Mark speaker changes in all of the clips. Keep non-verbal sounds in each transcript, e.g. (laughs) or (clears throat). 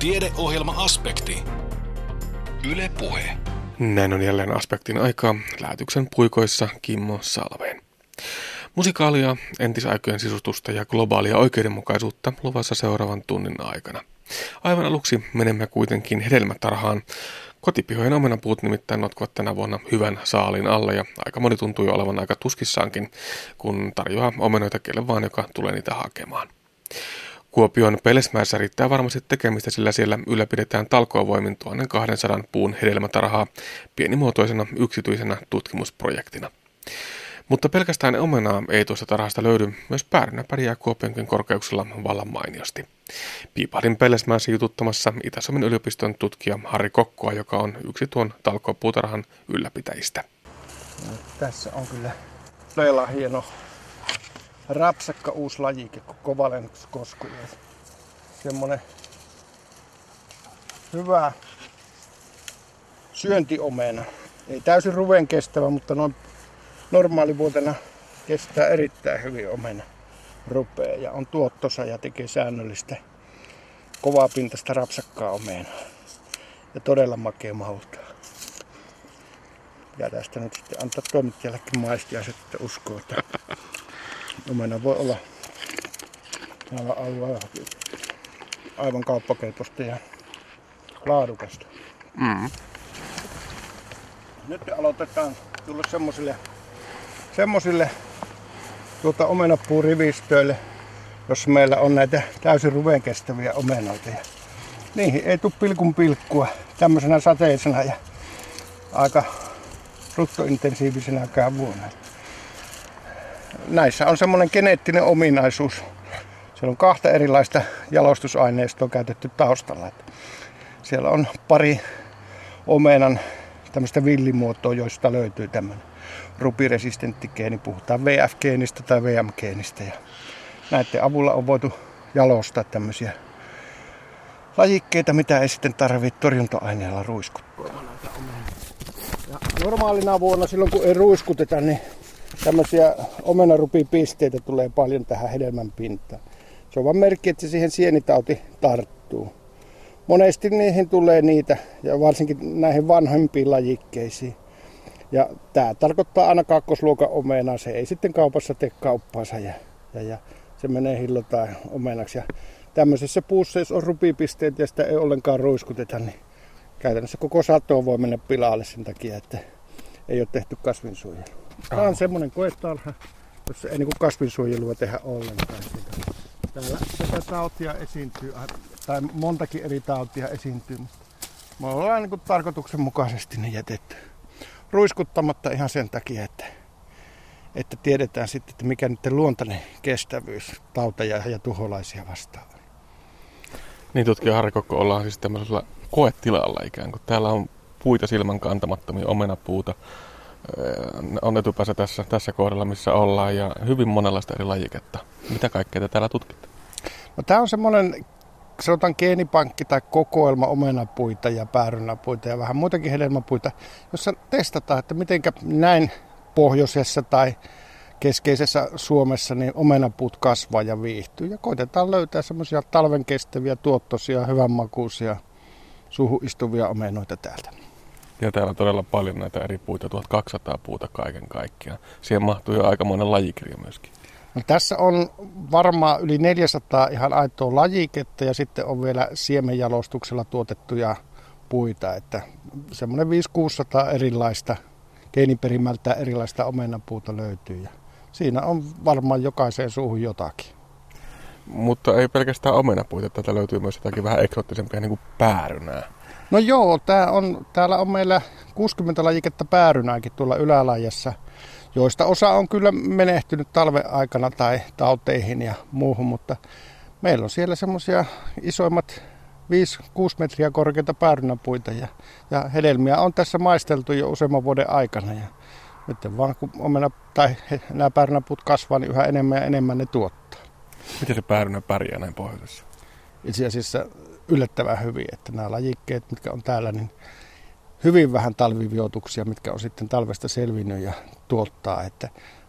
Speaker 1: Tiedeohjelma-aspekti. Yle Puhe.
Speaker 2: Näin on jälleen aspektin aikaa lähetyksen puikoissa Kimmo Salveen. Musikaalia, entisaikojen sisustusta ja globaalia oikeudenmukaisuutta luvassa seuraavan tunnin aikana. Aivan aluksi menemme kuitenkin hedelmätarhaan. Kotipihojen omenapuut nimittäin notkuvat tänä vuonna hyvän saalin alle ja aika moni tuntuu jo olevan aika tuskissaankin, kun tarjoaa omenoita kelle vaan, joka tulee niitä hakemaan. Kuopion Pelesmäessä riittää varmasti tekemistä, sillä siellä ylläpidetään talkoavoimin 1200 puun hedelmätarhaa pienimuotoisena yksityisenä tutkimusprojektina. Mutta pelkästään omenaa ei tuosta tarhasta löydy, myös päärynä pärjää Kuopionkin korkeuksilla vallan mainiosti. Piipahdin Pellesmäessä jututtamassa Itä-Suomen yliopiston tutkija Harri Kokkoa, joka on yksi tuon talkoopuutarhan ylläpitäjistä.
Speaker 3: No, tässä on kyllä todella hieno rapsakka uusi lajike kuin Kovalenus kosku. Semmonen hyvä syöntiomena. Ei täysin ruven kestävä, mutta noin normaalivuotena kestää erittäin hyvin omena rupea ja on tuottosa ja tekee säännöllistä kovaa pintasta rapsakkaa omena. Ja todella makea mahulta. Ja tästä nyt sitten antaa toimittajallekin maistia sitten uskoa, että omena voi olla täällä alueella aivan kauppakelpoista ja laadukasta. Mm. Nyt aloitetaan tulla semmoisille semmoisille tuota omenapuurivistöille, jossa meillä on näitä täysin ruven kestäviä omenoita. Ja niihin ei tule pilkun pilkkua tämmöisenä sateisena ja aika ruttointensiivisenäkään vuonna. Näissä on semmoinen geneettinen ominaisuus. Siellä on kahta erilaista jalostusaineistoa käytetty taustalla. Siellä on pari omenan tämmöistä villimuotoa, joista löytyy tämmöinen rupiresistentti geeni. Puhutaan VF-geenistä tai VM-geenistä. Ja näiden avulla on voitu jalostaa tämmöisiä lajikkeita, mitä ei sitten tarvitse torjunta-aineella ruiskuttaa. Ja normaalina vuonna silloin kun ei ruiskuteta, niin tämmöisiä omenarupipisteitä tulee paljon tähän hedelmän pintaan. Se on vaan merkki, että siihen sienitauti tarttuu. Monesti niihin tulee niitä, ja varsinkin näihin vanhempiin lajikkeisiin. Ja tämä tarkoittaa aina kakkosluokan omenaa. Se ei sitten kaupassa tee kauppaansa ja, ja, ja se menee hillotaan omenaksi. Ja tämmöisessä puussa, jos on rupipisteet ja sitä ei ollenkaan ruiskuteta, niin käytännössä koko sato voi mennä pilalle sen takia, että ei ole tehty kasvinsuojelua. Tämä on semmoinen koetarha, jossa ei niin kasvinsuojelua tehdä ollenkaan. Täällä tätä tautia esiintyy, tai montakin eri tautia esiintyy. Me ollaan niin tarkoituksenmukaisesti ne jätetty ruiskuttamatta ihan sen takia, että, että tiedetään sitten, että mikä niiden luontainen kestävyys tauteja ja tuholaisia vastaan on.
Speaker 2: Niin tutkija Harri Kokko, ollaan siis tämmöisellä koetilalla ikään kuin. Täällä on puita silmän kantamattomia, omenapuuta on etupäässä tässä, tässä kohdalla, missä ollaan, ja hyvin monenlaista eri lajiketta. Mitä kaikkea te täällä tutkitte?
Speaker 3: No, tämä on semmoinen sanotaan geenipankki tai kokoelma omenapuita ja päärynäpuita ja vähän muitakin hedelmäpuita, jossa testataan, että miten näin pohjoisessa tai keskeisessä Suomessa niin omenapuut kasvaa ja viihtyy. Ja koitetaan löytää semmoisia talven kestäviä, tuottoisia, hyvänmakuisia, suhu istuvia omenoita täältä.
Speaker 2: Ja täällä on todella paljon näitä eri puita, 1200 puuta kaiken kaikkiaan. Siihen mahtuu jo aikamoinen lajikirja myöskin.
Speaker 3: No, tässä on varmaan yli 400 ihan aitoa lajiketta ja sitten on vielä siemenjalostuksella tuotettuja puita, että semmoinen 500-600 erilaista geeniperimältä erilaista omenapuuta löytyy. Ja siinä on varmaan jokaiseen suuhun jotakin.
Speaker 2: Mutta ei pelkästään omenapuita, tätä löytyy myös jotakin vähän eksoottisempia niin kuin päärynää.
Speaker 3: No joo, tää on, täällä on meillä 60 lajiketta päärynääkin tuolla ylälajassa – joista osa on kyllä menehtynyt talven aikana tai tauteihin ja muuhun, mutta meillä on siellä semmoisia isoimmat 5-6 metriä korkeita päärynäpuita ja, ja hedelmiä on tässä maisteltu jo useamman vuoden aikana ja nyt vaan kun omena, tai he, nämä päärynäpuut kasvaa, niin yhä enemmän ja enemmän ne tuottaa.
Speaker 2: Miten se päärynä pärjää näin pohjoisessa?
Speaker 3: Itse asiassa yllättävän hyvin, että nämä lajikkeet, mitkä on täällä, niin hyvin vähän talviviotuksia, mitkä on sitten talvesta selvinnyt ja tuottaa. Että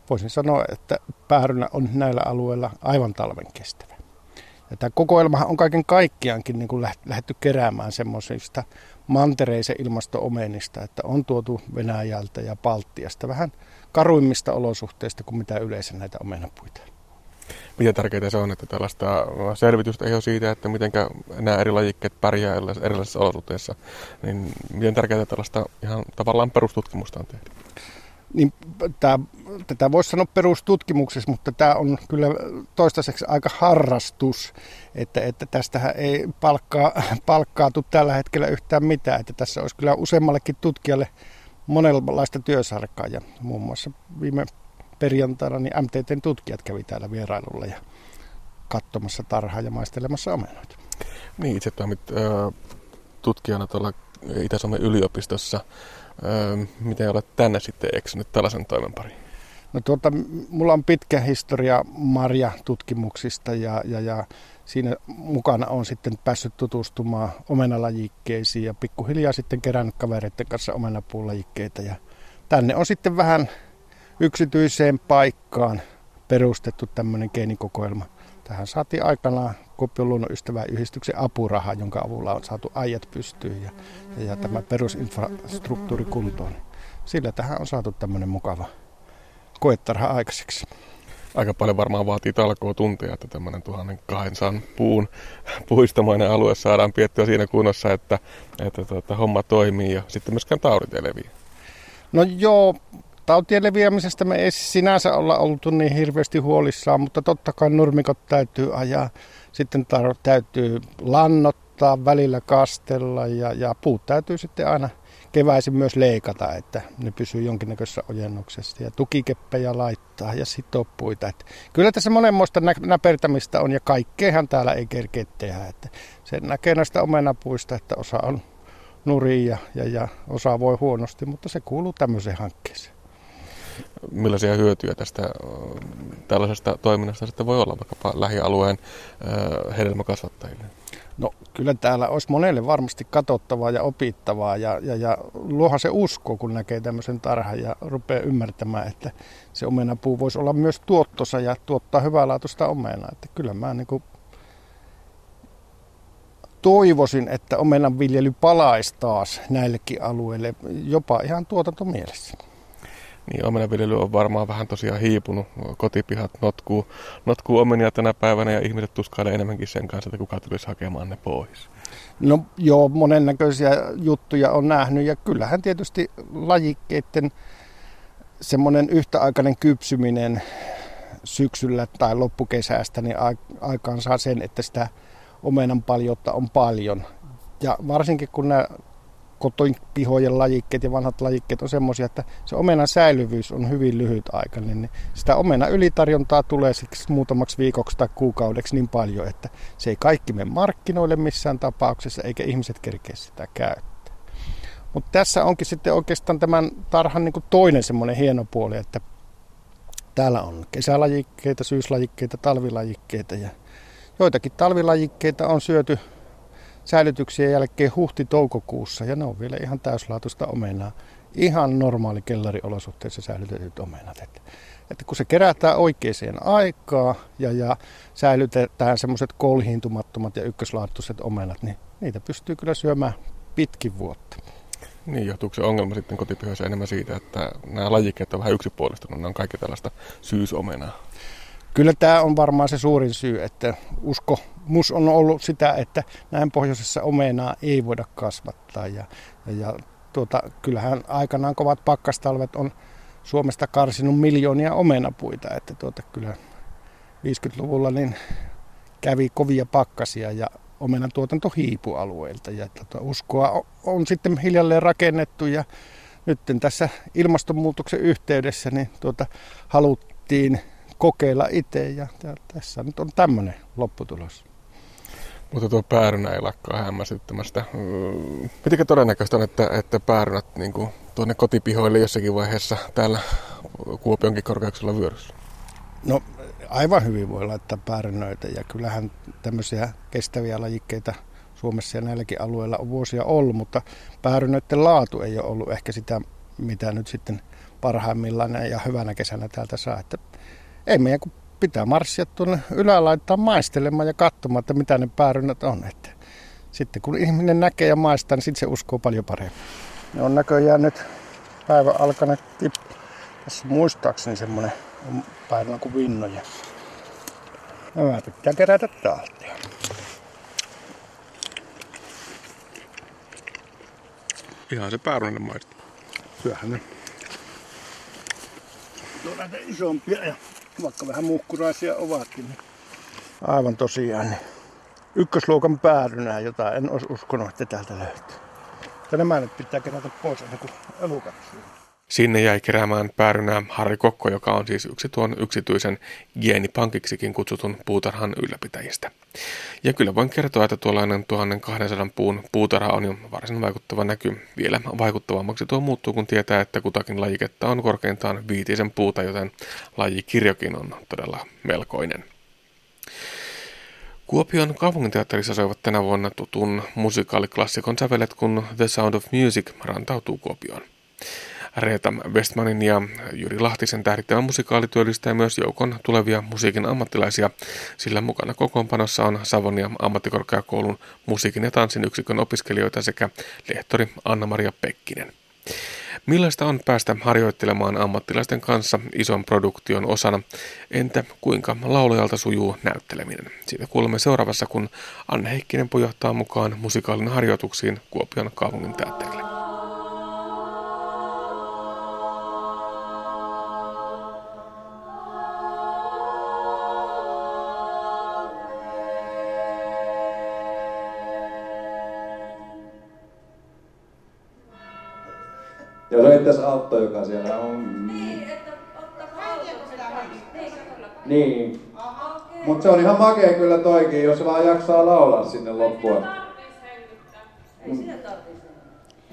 Speaker 3: voisin sanoa, että päärynä on näillä alueilla aivan talven kestävä. Ja tämä kokoelmahan on kaiken kaikkiaankin niin kuin lähdetty keräämään semmoisista mantereisen ilmastoomenista, että on tuotu Venäjältä ja Baltiasta vähän karuimmista olosuhteista kuin mitä yleensä näitä omenapuita.
Speaker 2: Miten tärkeää se on, että tällaista selvitystä ei ole siitä, että miten nämä eri lajikkeet pärjää erilaisissa olosuhteissa, niin miten tärkeää tällaista ihan tavallaan perustutkimusta on tehdä?
Speaker 3: Niin, tämä, tätä voisi sanoa perustutkimuksessa, mutta tämä on kyllä toistaiseksi aika harrastus, että, että tästähän ei palkkaa, palkkaatu tällä hetkellä yhtään mitään, että tässä olisi kyllä useammallekin tutkijalle monenlaista työsarkaa ja muun muassa viime perjantaina niin MTTn tutkijat kävi täällä vierailulla ja katsomassa tarhaa ja maistelemassa omenoita.
Speaker 2: Niin, itse toimit äh, tutkijana tuolla Itä-Suomen yliopistossa. Äh, miten olet tänne sitten eksynyt tällaisen toimen pariin?
Speaker 3: No tuota, mulla on pitkä historia marjatutkimuksista ja, ja, ja siinä mukana on sitten päässyt tutustumaan omenalajikkeisiin ja pikkuhiljaa sitten kerännyt kavereiden kanssa omenapuulajikkeita. Ja tänne on sitten vähän yksityiseen paikkaan perustettu tämmöinen geenikokoelma. Tähän saatiin aikanaan Kuopion luonnonystäväyhdistyksen apuraha, jonka avulla on saatu ajat pystyyn ja, ja, ja tämä perusinfrastruktuuri kuntoon. Sillä tähän on saatu tämmöinen mukava koetarha aikaiseksi.
Speaker 2: Aika paljon varmaan vaatii talkoa tuntia, että tämmöinen 1200 puun (laughs) puistomainen alue saadaan piettyä siinä kunnossa, että, että tuota, homma toimii ja sitten myöskään taudit eleviä.
Speaker 3: No joo, tautien leviämisestä me ei sinänsä olla oltu niin hirveästi huolissaan, mutta totta kai nurmikot täytyy ajaa. Sitten tar- täytyy lannottaa, välillä kastella ja, ja puut täytyy sitten aina keväisin myös leikata, että ne pysyy jonkinnäköisessä ojennuksessa ja tukikeppejä laittaa ja sitopuita. Että kyllä tässä monenmoista nä- näpertämistä on ja kaikkeahan täällä ei kerkeä tehdä. Että se näkee näistä omenapuista, että osa on nuria ja, ja osa voi huonosti, mutta se kuuluu tämmöiseen hankkeeseen
Speaker 2: millaisia hyötyjä tästä tällaisesta toiminnasta sitten voi olla vaikkapa lähialueen hedelmäkasvattajille?
Speaker 3: No kyllä täällä olisi monelle varmasti katsottavaa ja opittavaa ja, ja, ja luohan se usko, kun näkee tämmöisen tarhan ja rupeaa ymmärtämään, että se omenapuu voisi olla myös tuottosa ja tuottaa hyvänlaatuista omenaa. Että kyllä mä niin kuin toivoisin, että omenan viljely palaisi taas näillekin alueille, jopa ihan tuotantomielessä.
Speaker 2: Niin omenaviljely on varmaan vähän tosiaan hiipunut. Kotipihat notkuu, notkuu omenia tänä päivänä ja ihmiset tuskailee enemmänkin sen kanssa, että kuka tulisi hakemaan ne pois.
Speaker 3: No joo, monennäköisiä juttuja on nähnyt ja kyllähän tietysti lajikkeiden semmoinen yhtäaikainen kypsyminen syksyllä tai loppukesästä niin aikaan saa sen, että sitä paljoutta on paljon. Ja varsinkin kun nämä kotopihojen lajikkeet ja vanhat lajikkeet on semmoisia, että se omenan säilyvyys on hyvin lyhyt aika, niin sitä omena ylitarjontaa tulee siksi muutamaksi viikoksi tai kuukaudeksi niin paljon, että se ei kaikki mene markkinoille missään tapauksessa, eikä ihmiset kerkeä sitä käyttää. Mutta tässä onkin sitten oikeastaan tämän tarhan niin toinen semmoinen hieno puoli, että täällä on kesälajikkeita, syyslajikkeita, talvilajikkeita ja joitakin talvilajikkeita on syöty säilytyksien jälkeen huhti-toukokuussa ja ne on vielä ihan täyslaatuista omenaa. Ihan normaali kellariolosuhteissa säilytetyt omenat. Että, että kun se kerätään oikeaan aikaan ja, ja säilytetään semmoiset kolhiintumattomat ja ykköslaatuiset omenat, niin niitä pystyy kyllä syömään pitkin vuotta.
Speaker 2: Niin, johtuuko se ongelma sitten kotipihoissa enemmän siitä, että nämä lajikkeet on vähän yksipuolistunut, ne on kaikki tällaista syysomenaa?
Speaker 3: Kyllä tämä on varmaan se suurin syy, että usko mus on ollut sitä, että näin pohjoisessa omenaa ei voida kasvattaa. Ja, ja, ja tuota, kyllähän aikanaan kovat pakkastalvet on Suomesta karsinut miljoonia omenapuita, että tuota, kyllä 50-luvulla niin kävi kovia pakkasia ja omenan tuotanto hiipualueilta. Ja tuota, uskoa on, on sitten hiljalleen rakennettu ja nyt tässä ilmastonmuutoksen yhteydessä niin tuota, haluttiin kokeilla itse ja tässä nyt on tämmöinen lopputulos.
Speaker 2: Mutta tuo päärynä ei lakkaa hämmästyttämästä. Mitenkä todennäköistä on, että, että päärynät niin kuin, tuonne kotipihoille jossakin vaiheessa täällä Kuopionkin korkeuksella vyöryssä?
Speaker 3: No aivan hyvin voi laittaa päärynöitä ja kyllähän tämmöisiä kestäviä lajikkeita Suomessa ja näilläkin alueilla on vuosia ollut, mutta päärynöiden laatu ei ole ollut ehkä sitä, mitä nyt sitten parhaimmillaan ja hyvänä kesänä täältä saa. Että ei meidän kuin pitää marssia tuonne ylälaittaa maistelemaan ja katsomaan, että mitä ne päärynnät on. Että sitten kun ihminen näkee ja maistaa, niin sitten se uskoo paljon paremmin. Ne on näköjään nyt päivä alkaneet tippua. Tässä muistaakseni semmonen päivä kuin vinnoja. Nämä pitää kerätä talteen.
Speaker 2: Ihan se päärynen maistuu.
Speaker 3: Syöhän ne. No näitä isompia ja vaikka vähän muhkuraisia ovatkin. Niin aivan tosiaan niin ykkösluokan päärynää, jota en olisi uskonut, että täältä löytyy. Ja nämä nyt pitää kerätä pois ennen kuin elukat
Speaker 2: Sinne jäi keräämään päärynää Harri Kokko, joka on siis yksi tuon yksityisen geenipankiksikin kutsutun puutarhan ylläpitäjistä. Ja kyllä voin kertoa, että tuollainen 1200 puun puutarha on jo varsin vaikuttava näky. Vielä vaikuttavammaksi tuo muuttuu, kun tietää, että kutakin lajiketta on korkeintaan viitisen puuta, joten lajikirjokin on todella melkoinen. Kuopion kaupunginteatterissa soivat tänä vuonna tutun musikaaliklassikon sävelet, kun The Sound of Music rantautuu Kuopioon. Reeta Westmanin ja Jyri Lahtisen tähdittävä musikaali työllistää myös joukon tulevia musiikin ammattilaisia, sillä mukana kokoonpanossa on Savonia ammattikorkeakoulun musiikin ja tanssin yksikön opiskelijoita sekä lehtori Anna-Maria Pekkinen. Millaista on päästä harjoittelemaan ammattilaisten kanssa ison produktion osana? Entä kuinka laulajalta sujuu näytteleminen? Siitä kuulemme seuraavassa, kun Anne Heikkinen pojahtaa mukaan musikaalin harjoituksiin Kuopion kaupungin teatterille.
Speaker 4: Ja löytäisi Autto, joka siellä on.
Speaker 5: Niin, että
Speaker 4: Niin. Mutta se on ihan makea kyllä toikin, jos vaan jaksaa laulaa sinne loppuun.
Speaker 5: Ei sitä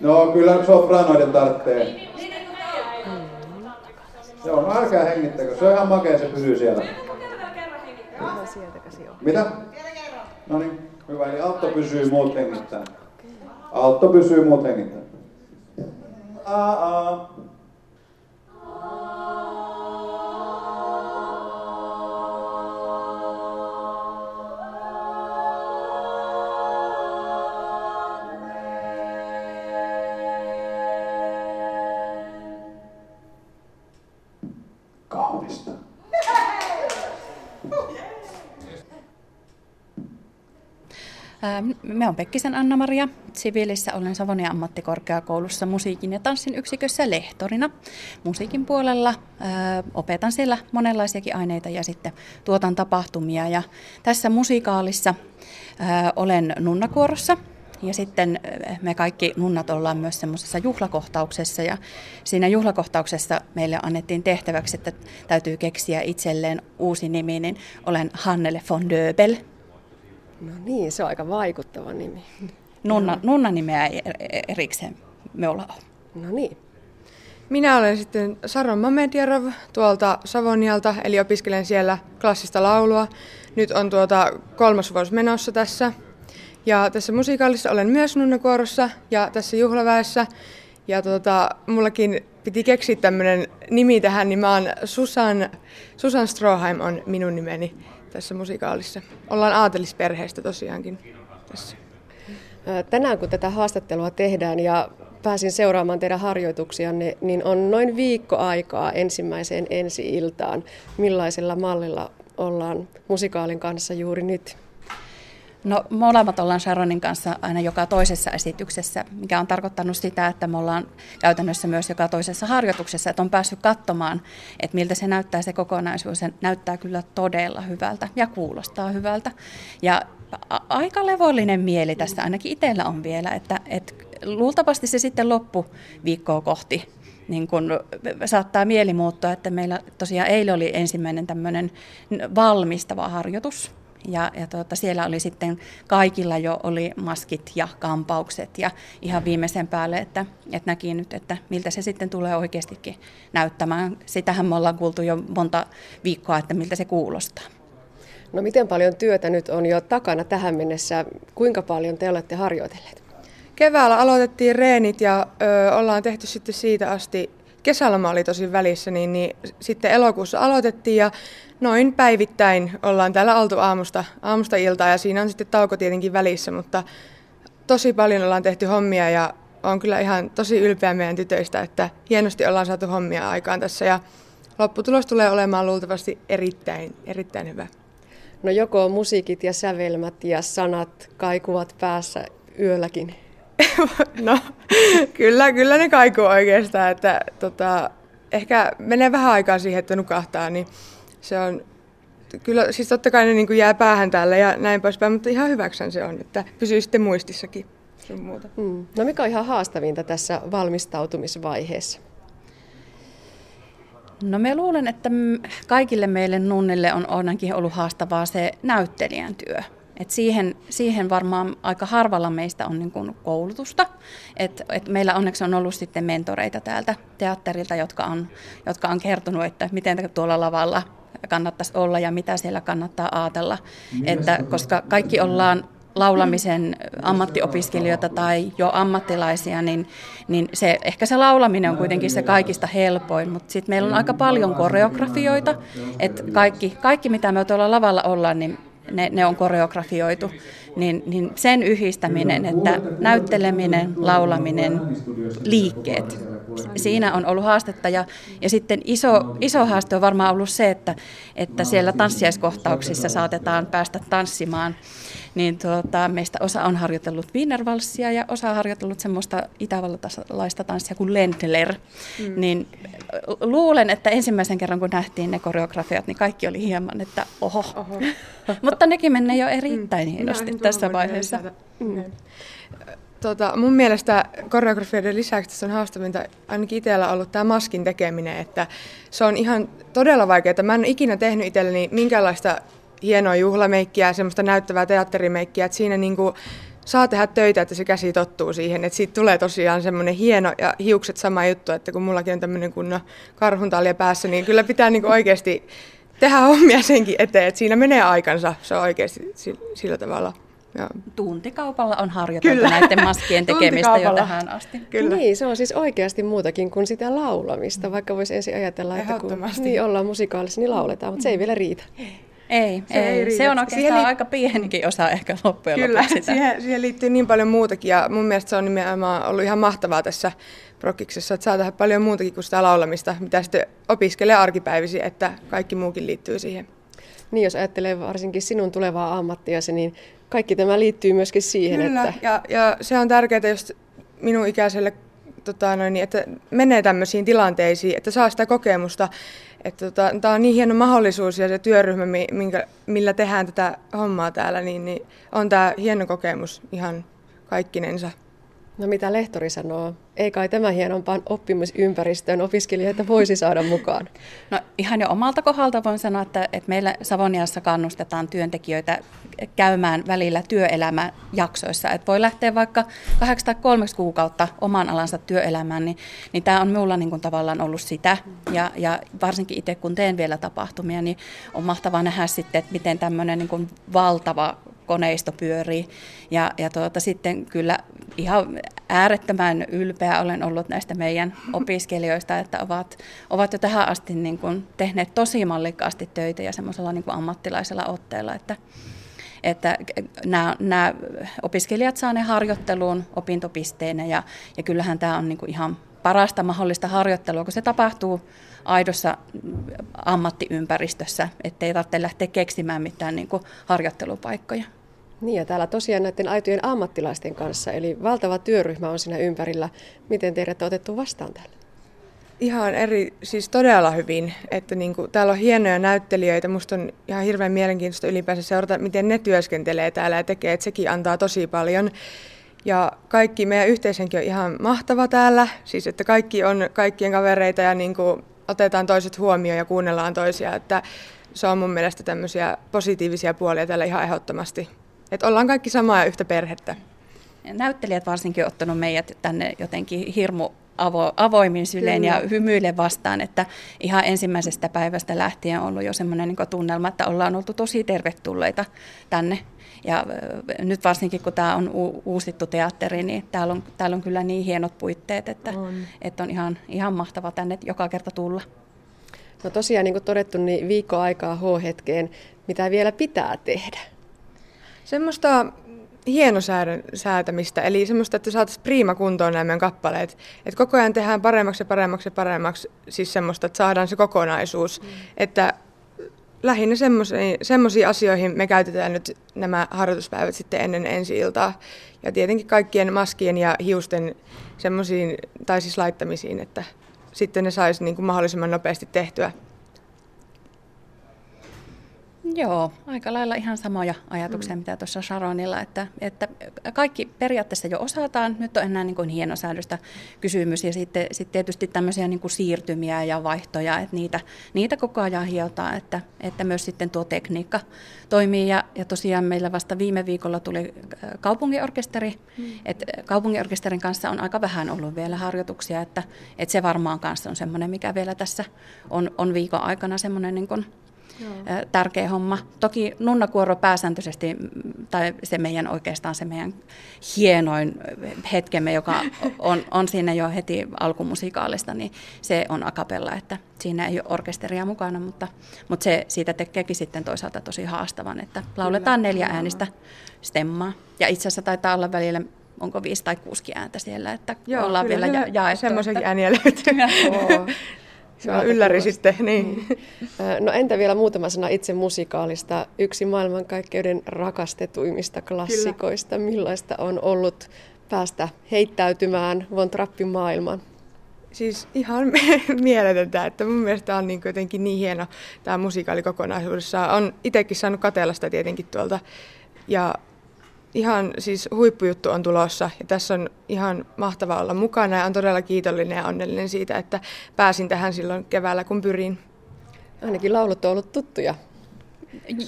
Speaker 4: No kyllä sopranoiden tarvitsee. Joo, no älkää hengittäkö. Se on ihan makea, se pysyy siellä. Mitä? No niin, hyvä. Eli Autto pysyy, muut hengittää. Autto pysyy, muut hengittää. uh, uh,
Speaker 6: Me on Pekkisen Anna-Maria. Siviilissä olen Savonia ammattikorkeakoulussa musiikin ja tanssin yksikössä lehtorina. Musiikin puolella opetan siellä monenlaisiakin aineita ja sitten tuotan tapahtumia. Ja tässä musiikaalissa olen nunnakuorossa ja sitten me kaikki nunnat ollaan myös semmoisessa juhlakohtauksessa ja siinä juhlakohtauksessa meille annettiin tehtäväksi, että täytyy keksiä itselleen uusi nimi, niin olen Hannele von Döbel.
Speaker 7: No niin, se on aika vaikuttava nimi.
Speaker 6: Nunna, nunna nimeä ei er- erikseen me ollaan.
Speaker 7: No niin.
Speaker 8: Minä olen sitten Sara Mamedjarov tuolta Savonialta, eli opiskelen siellä klassista laulua. Nyt on tuota kolmas vuosi menossa tässä. Ja tässä musiikaalissa olen myös nunnakuorossa ja tässä juhlaväessä. Ja tuota, mullakin piti keksiä tämmöinen nimi tähän, niin mä oon Susan, Susan Stroheim on minun nimeni tässä musikaalissa. Ollaan aatelisperheestä tosiaankin tässä.
Speaker 7: Tänään kun tätä haastattelua tehdään ja pääsin seuraamaan teidän harjoituksianne, niin on noin viikko aikaa ensimmäiseen ensi-iltaan. Millaisella mallilla ollaan musikaalin kanssa juuri nyt?
Speaker 6: No molemmat ollaan Sharonin kanssa aina joka toisessa esityksessä, mikä on tarkoittanut sitä, että me ollaan käytännössä myös joka toisessa harjoituksessa, että on päässyt katsomaan, että miltä se näyttää se kokonaisuus. Se näyttää kyllä todella hyvältä ja kuulostaa hyvältä. Ja aika levollinen mieli tässä ainakin itsellä on vielä, että, että luultavasti se sitten loppu viikkoa kohti niin kun saattaa mieli muuttua, että meillä tosiaan eilen oli ensimmäinen tämmöinen valmistava harjoitus, ja, ja tuota, siellä oli sitten kaikilla jo oli maskit ja kampaukset ja ihan viimeisen päälle, että, että näki nyt, että miltä se sitten tulee oikeastikin näyttämään. Sitähän me ollaan kuultu jo monta viikkoa, että miltä se kuulostaa.
Speaker 7: No miten paljon työtä nyt on jo takana tähän mennessä? Kuinka paljon te olette harjoitelleet?
Speaker 8: Keväällä aloitettiin reenit ja ö, ollaan tehty sitten siitä asti kesäloma oli tosi välissä, niin, niin sitten elokuussa aloitettiin ja noin päivittäin ollaan täällä oltu aamusta, aamusta iltaa ja siinä on sitten tauko tietenkin välissä, mutta tosi paljon ollaan tehty hommia ja on kyllä ihan tosi ylpeä meidän tytöistä, että hienosti ollaan saatu hommia aikaan tässä ja lopputulos tulee olemaan luultavasti erittäin, erittäin hyvä.
Speaker 7: No joko musiikit ja sävelmät ja sanat kaikuvat päässä yölläkin? (laughs)
Speaker 8: no kyllä, kyllä ne kaikuu oikeastaan, että tota, ehkä menee vähän aikaa siihen, että nukahtaa, niin se on kyllä, siis totta kai ne niin jää päähän täällä ja näin poispäin, mutta ihan hyväksän se on, että pysyy sitten muistissakin sun muuta.
Speaker 7: Mm. No mikä on ihan haastavinta tässä valmistautumisvaiheessa?
Speaker 6: No me luulen, että kaikille meille nunnille on ainakin ollut haastavaa se näyttelijän työ. Et siihen, siihen varmaan aika harvalla meistä on niin kuin koulutusta. Et, et meillä onneksi on ollut sitten mentoreita täältä teatterilta, jotka on, jotka on kertonut, että miten tuolla lavalla kannattaisi olla ja mitä siellä kannattaa ajatella. Että, koska kaikki ollaan laulamisen ammattiopiskelijoita tai jo ammattilaisia, niin, niin se, ehkä se laulaminen on kuitenkin se kaikista helpoin, mutta sitten meillä on aika paljon koreografioita, että kaikki, kaikki mitä me tuolla lavalla ollaan, niin ne, ne on koreografioitu, niin, niin sen yhdistäminen, että näytteleminen, laulaminen, liikkeet, siinä on ollut haastetta. Ja, ja sitten iso, iso haaste on varmaan ollut se, että, että siellä tanssiaiskohtauksissa saatetaan päästä tanssimaan niin tuota, meistä osa on harjoitellut Wienervalssia ja osa on harjoitellut semmoista itävaltalaista tanssia kuin Lendler. Mm. Niin luulen, että ensimmäisen kerran kun nähtiin ne koreografiat, niin kaikki oli hieman, että oho. oho. (laughs) Mutta nekin menee jo erittäin mm. hienosti tässä vaiheessa. Mm.
Speaker 8: Tota, mun mielestä koreografioiden lisäksi tässä on haastavinta ainakin itsellä ollut tämä maskin tekeminen, että se on ihan todella vaikeaa. Mä en ole ikinä tehnyt itselleni minkäänlaista hienoa juhlameikkiä, semmoista näyttävää teatterimeikkiä, että siinä niinku saa tehdä töitä, että se käsi tottuu siihen, että siitä tulee tosiaan semmoinen hieno ja hiukset sama juttu, että kun mullakin on tämmöinen kunnon karhuntalja päässä, niin kyllä pitää niinku oikeasti tehdä hommia senkin eteen, että siinä menee aikansa, se on oikeasti sillä tavalla.
Speaker 6: Ja. Tuntikaupalla on harjoiteltu Kyllä. näiden maskien (laughs) tekemistä jo tähän asti.
Speaker 7: Kyllä. Niin, se on siis oikeasti muutakin kuin sitä laulamista, vaikka voisi ensin ajatella, että kun niin ollaan musikaalissa, niin lauletaan, mutta se ei vielä riitä. (laughs)
Speaker 6: Ei, se, ei, ei se on oikeastaan li- aika pienikin osa ehkä loppujen
Speaker 8: Kyllä,
Speaker 6: lopuksi
Speaker 8: sitä. Siihen, siihen liittyy niin paljon muutakin ja mun mielestä se on nimenomaan ollut ihan mahtavaa tässä prokiksessa, että saa tehdä paljon muutakin kuin sitä laulamista, mitä sitten opiskelee arkipäivisi, että kaikki muukin liittyy siihen.
Speaker 7: Niin, jos ajattelee varsinkin sinun tulevaa ammattiasi, niin kaikki tämä liittyy myöskin siihen.
Speaker 8: Kyllä,
Speaker 7: että...
Speaker 8: ja, ja se on tärkeää, jos minun ikäiselle tota, noin, niin, että menee tämmöisiin tilanteisiin, että saa sitä kokemusta. Että, tota, tämä on niin hieno mahdollisuus ja se työryhmä, minkä, millä tehdään tätä hommaa täällä, niin, niin on tämä hieno kokemus ihan kaikkinensa.
Speaker 7: No mitä lehtori sanoo? Ei kai tämä hienompaan oppimisympäristöön opiskelijoita voisi saada mukaan?
Speaker 6: No ihan jo omalta kohdalta voin sanoa, että, että meillä Savoniassa kannustetaan työntekijöitä käymään välillä työelämäjaksoissa. Että voi lähteä vaikka kahdeksi tai kolmeksi kuukautta oman alansa työelämään, niin, niin tämä on minulla niin tavallaan ollut sitä. Ja, ja varsinkin itse kun teen vielä tapahtumia, niin on mahtavaa nähdä sitten, että miten tämmöinen niin valtava koneisto pyörii. Ja, ja tuota, sitten kyllä ihan äärettömän ylpeä olen ollut näistä meidän (laughs) opiskelijoista, että ovat, ovat jo tähän asti niin kuin tehneet tosi mallikkaasti töitä ja semmoisella niin kuin ammattilaisella otteella, että, että nämä, nämä opiskelijat saa ne harjoitteluun opintopisteenä ja, ja kyllähän tämä on niin kuin ihan parasta mahdollista harjoittelua, kun se tapahtuu aidossa ammattiympäristössä, ettei tarvitse lähteä keksimään mitään niin kuin harjoittelupaikkoja.
Speaker 7: Niin ja täällä tosiaan näiden aitojen ammattilaisten kanssa, eli valtava työryhmä on siinä ympärillä. Miten teidät on otettu vastaan täällä?
Speaker 8: Ihan eri, siis todella hyvin. Että niin kuin, täällä on hienoja näyttelijöitä. Musta on ihan hirveän mielenkiintoista ylipäänsä seurata, miten ne työskentelee täällä ja tekee. Että sekin antaa tosi paljon. Ja kaikki, meidän yhteishenki on ihan mahtava täällä. Siis että kaikki on kaikkien kavereita ja niin kuin, otetaan toiset huomioon ja kuunnellaan toisia. Että se on mun mielestä tämmöisiä positiivisia puolia täällä ihan ehdottomasti. Että ollaan kaikki samaa ja yhtä perhettä.
Speaker 6: Näyttelijät varsinkin on ottanut meidät tänne jotenkin hirmu avo, avoimin sylein ja hymyille vastaan, että ihan ensimmäisestä päivästä lähtien on ollut jo semmoinen niin tunnelma, että ollaan oltu tosi tervetulleita tänne. Ja nyt varsinkin kun tämä on uusittu teatteri, niin täällä on, täällä on kyllä niin hienot puitteet, että on, että on ihan, ihan mahtava tänne joka kerta tulla.
Speaker 7: No tosiaan niin kuin todettu, niin viikko aikaa H-hetkeen, mitä vielä pitää tehdä?
Speaker 8: Semmoista hienosäätämistä, eli semmoista, että saataisiin priima kuntoon nämä meidän kappaleet. Et koko ajan tehdään paremmaksi ja paremmaksi ja paremmaksi, siis semmoista, että saadaan se kokonaisuus. Mm. Että lähinnä semmoisiin asioihin me käytetään nyt nämä harjoituspäivät sitten ennen ensi iltaa. Ja tietenkin kaikkien maskien ja hiusten semmoisiin, tai siis laittamisiin, että sitten ne saisi niin kuin mahdollisimman nopeasti tehtyä.
Speaker 6: Joo, aika lailla ihan samoja ajatuksia, mm. mitä tuossa Sharonilla, että, että kaikki periaatteessa jo osataan, nyt on enää niin kuin hienosäädöstä kysymys ja sitten, sitten tietysti tämmöisiä niin kuin siirtymiä ja vaihtoja, että niitä, niitä koko ajan hiotaan, että, että myös sitten tuo tekniikka toimii ja, ja tosiaan meillä vasta viime viikolla tuli äh, kaupungiorkesteri, mm. että kaupungiorkesterin kanssa on aika vähän ollut vielä harjoituksia, että, että se varmaan kanssa on semmoinen, mikä vielä tässä on, on viikon aikana semmoinen niin kuin Joo. tärkeä homma. Toki nunnakuoro pääsääntöisesti, tai se meidän oikeastaan se meidän hienoin hetkemme, joka (laughs) on, on siinä jo heti alkumusikaalista, niin se on akapella, että siinä ei ole orkesteria mukana, mutta, mutta se siitä tekeekin sitten toisaalta tosi haastavan, että lauletaan neljä äänistä stemmaa. Ja itse asiassa taitaa olla välillä onko viisi tai kuusi ääntä siellä, että Joo, ollaan kyllä, vielä ja, jaettu.
Speaker 8: Semmoisiakin ääniä löytyy. (laughs) Se on ylläri sitten, niin.
Speaker 7: niin. No entä vielä muutama sana itse musikaalista? Yksi maailmankaikkeuden rakastetuimmista klassikoista. Kyllä. Millaista on ollut päästä heittäytymään Von Trappin maailmaan?
Speaker 8: Siis ihan (laughs) mieletöntä, että mun mielestä on niin jotenkin niin hieno tämä musikaali kokonaisuudessaan. On itsekin saanut katella sitä tietenkin tuolta. Ja ihan siis huippujuttu on tulossa ja tässä on ihan mahtava olla mukana ja on todella kiitollinen ja onnellinen siitä, että pääsin tähän silloin keväällä kun pyrin.
Speaker 7: Ainakin laulut on ollut tuttuja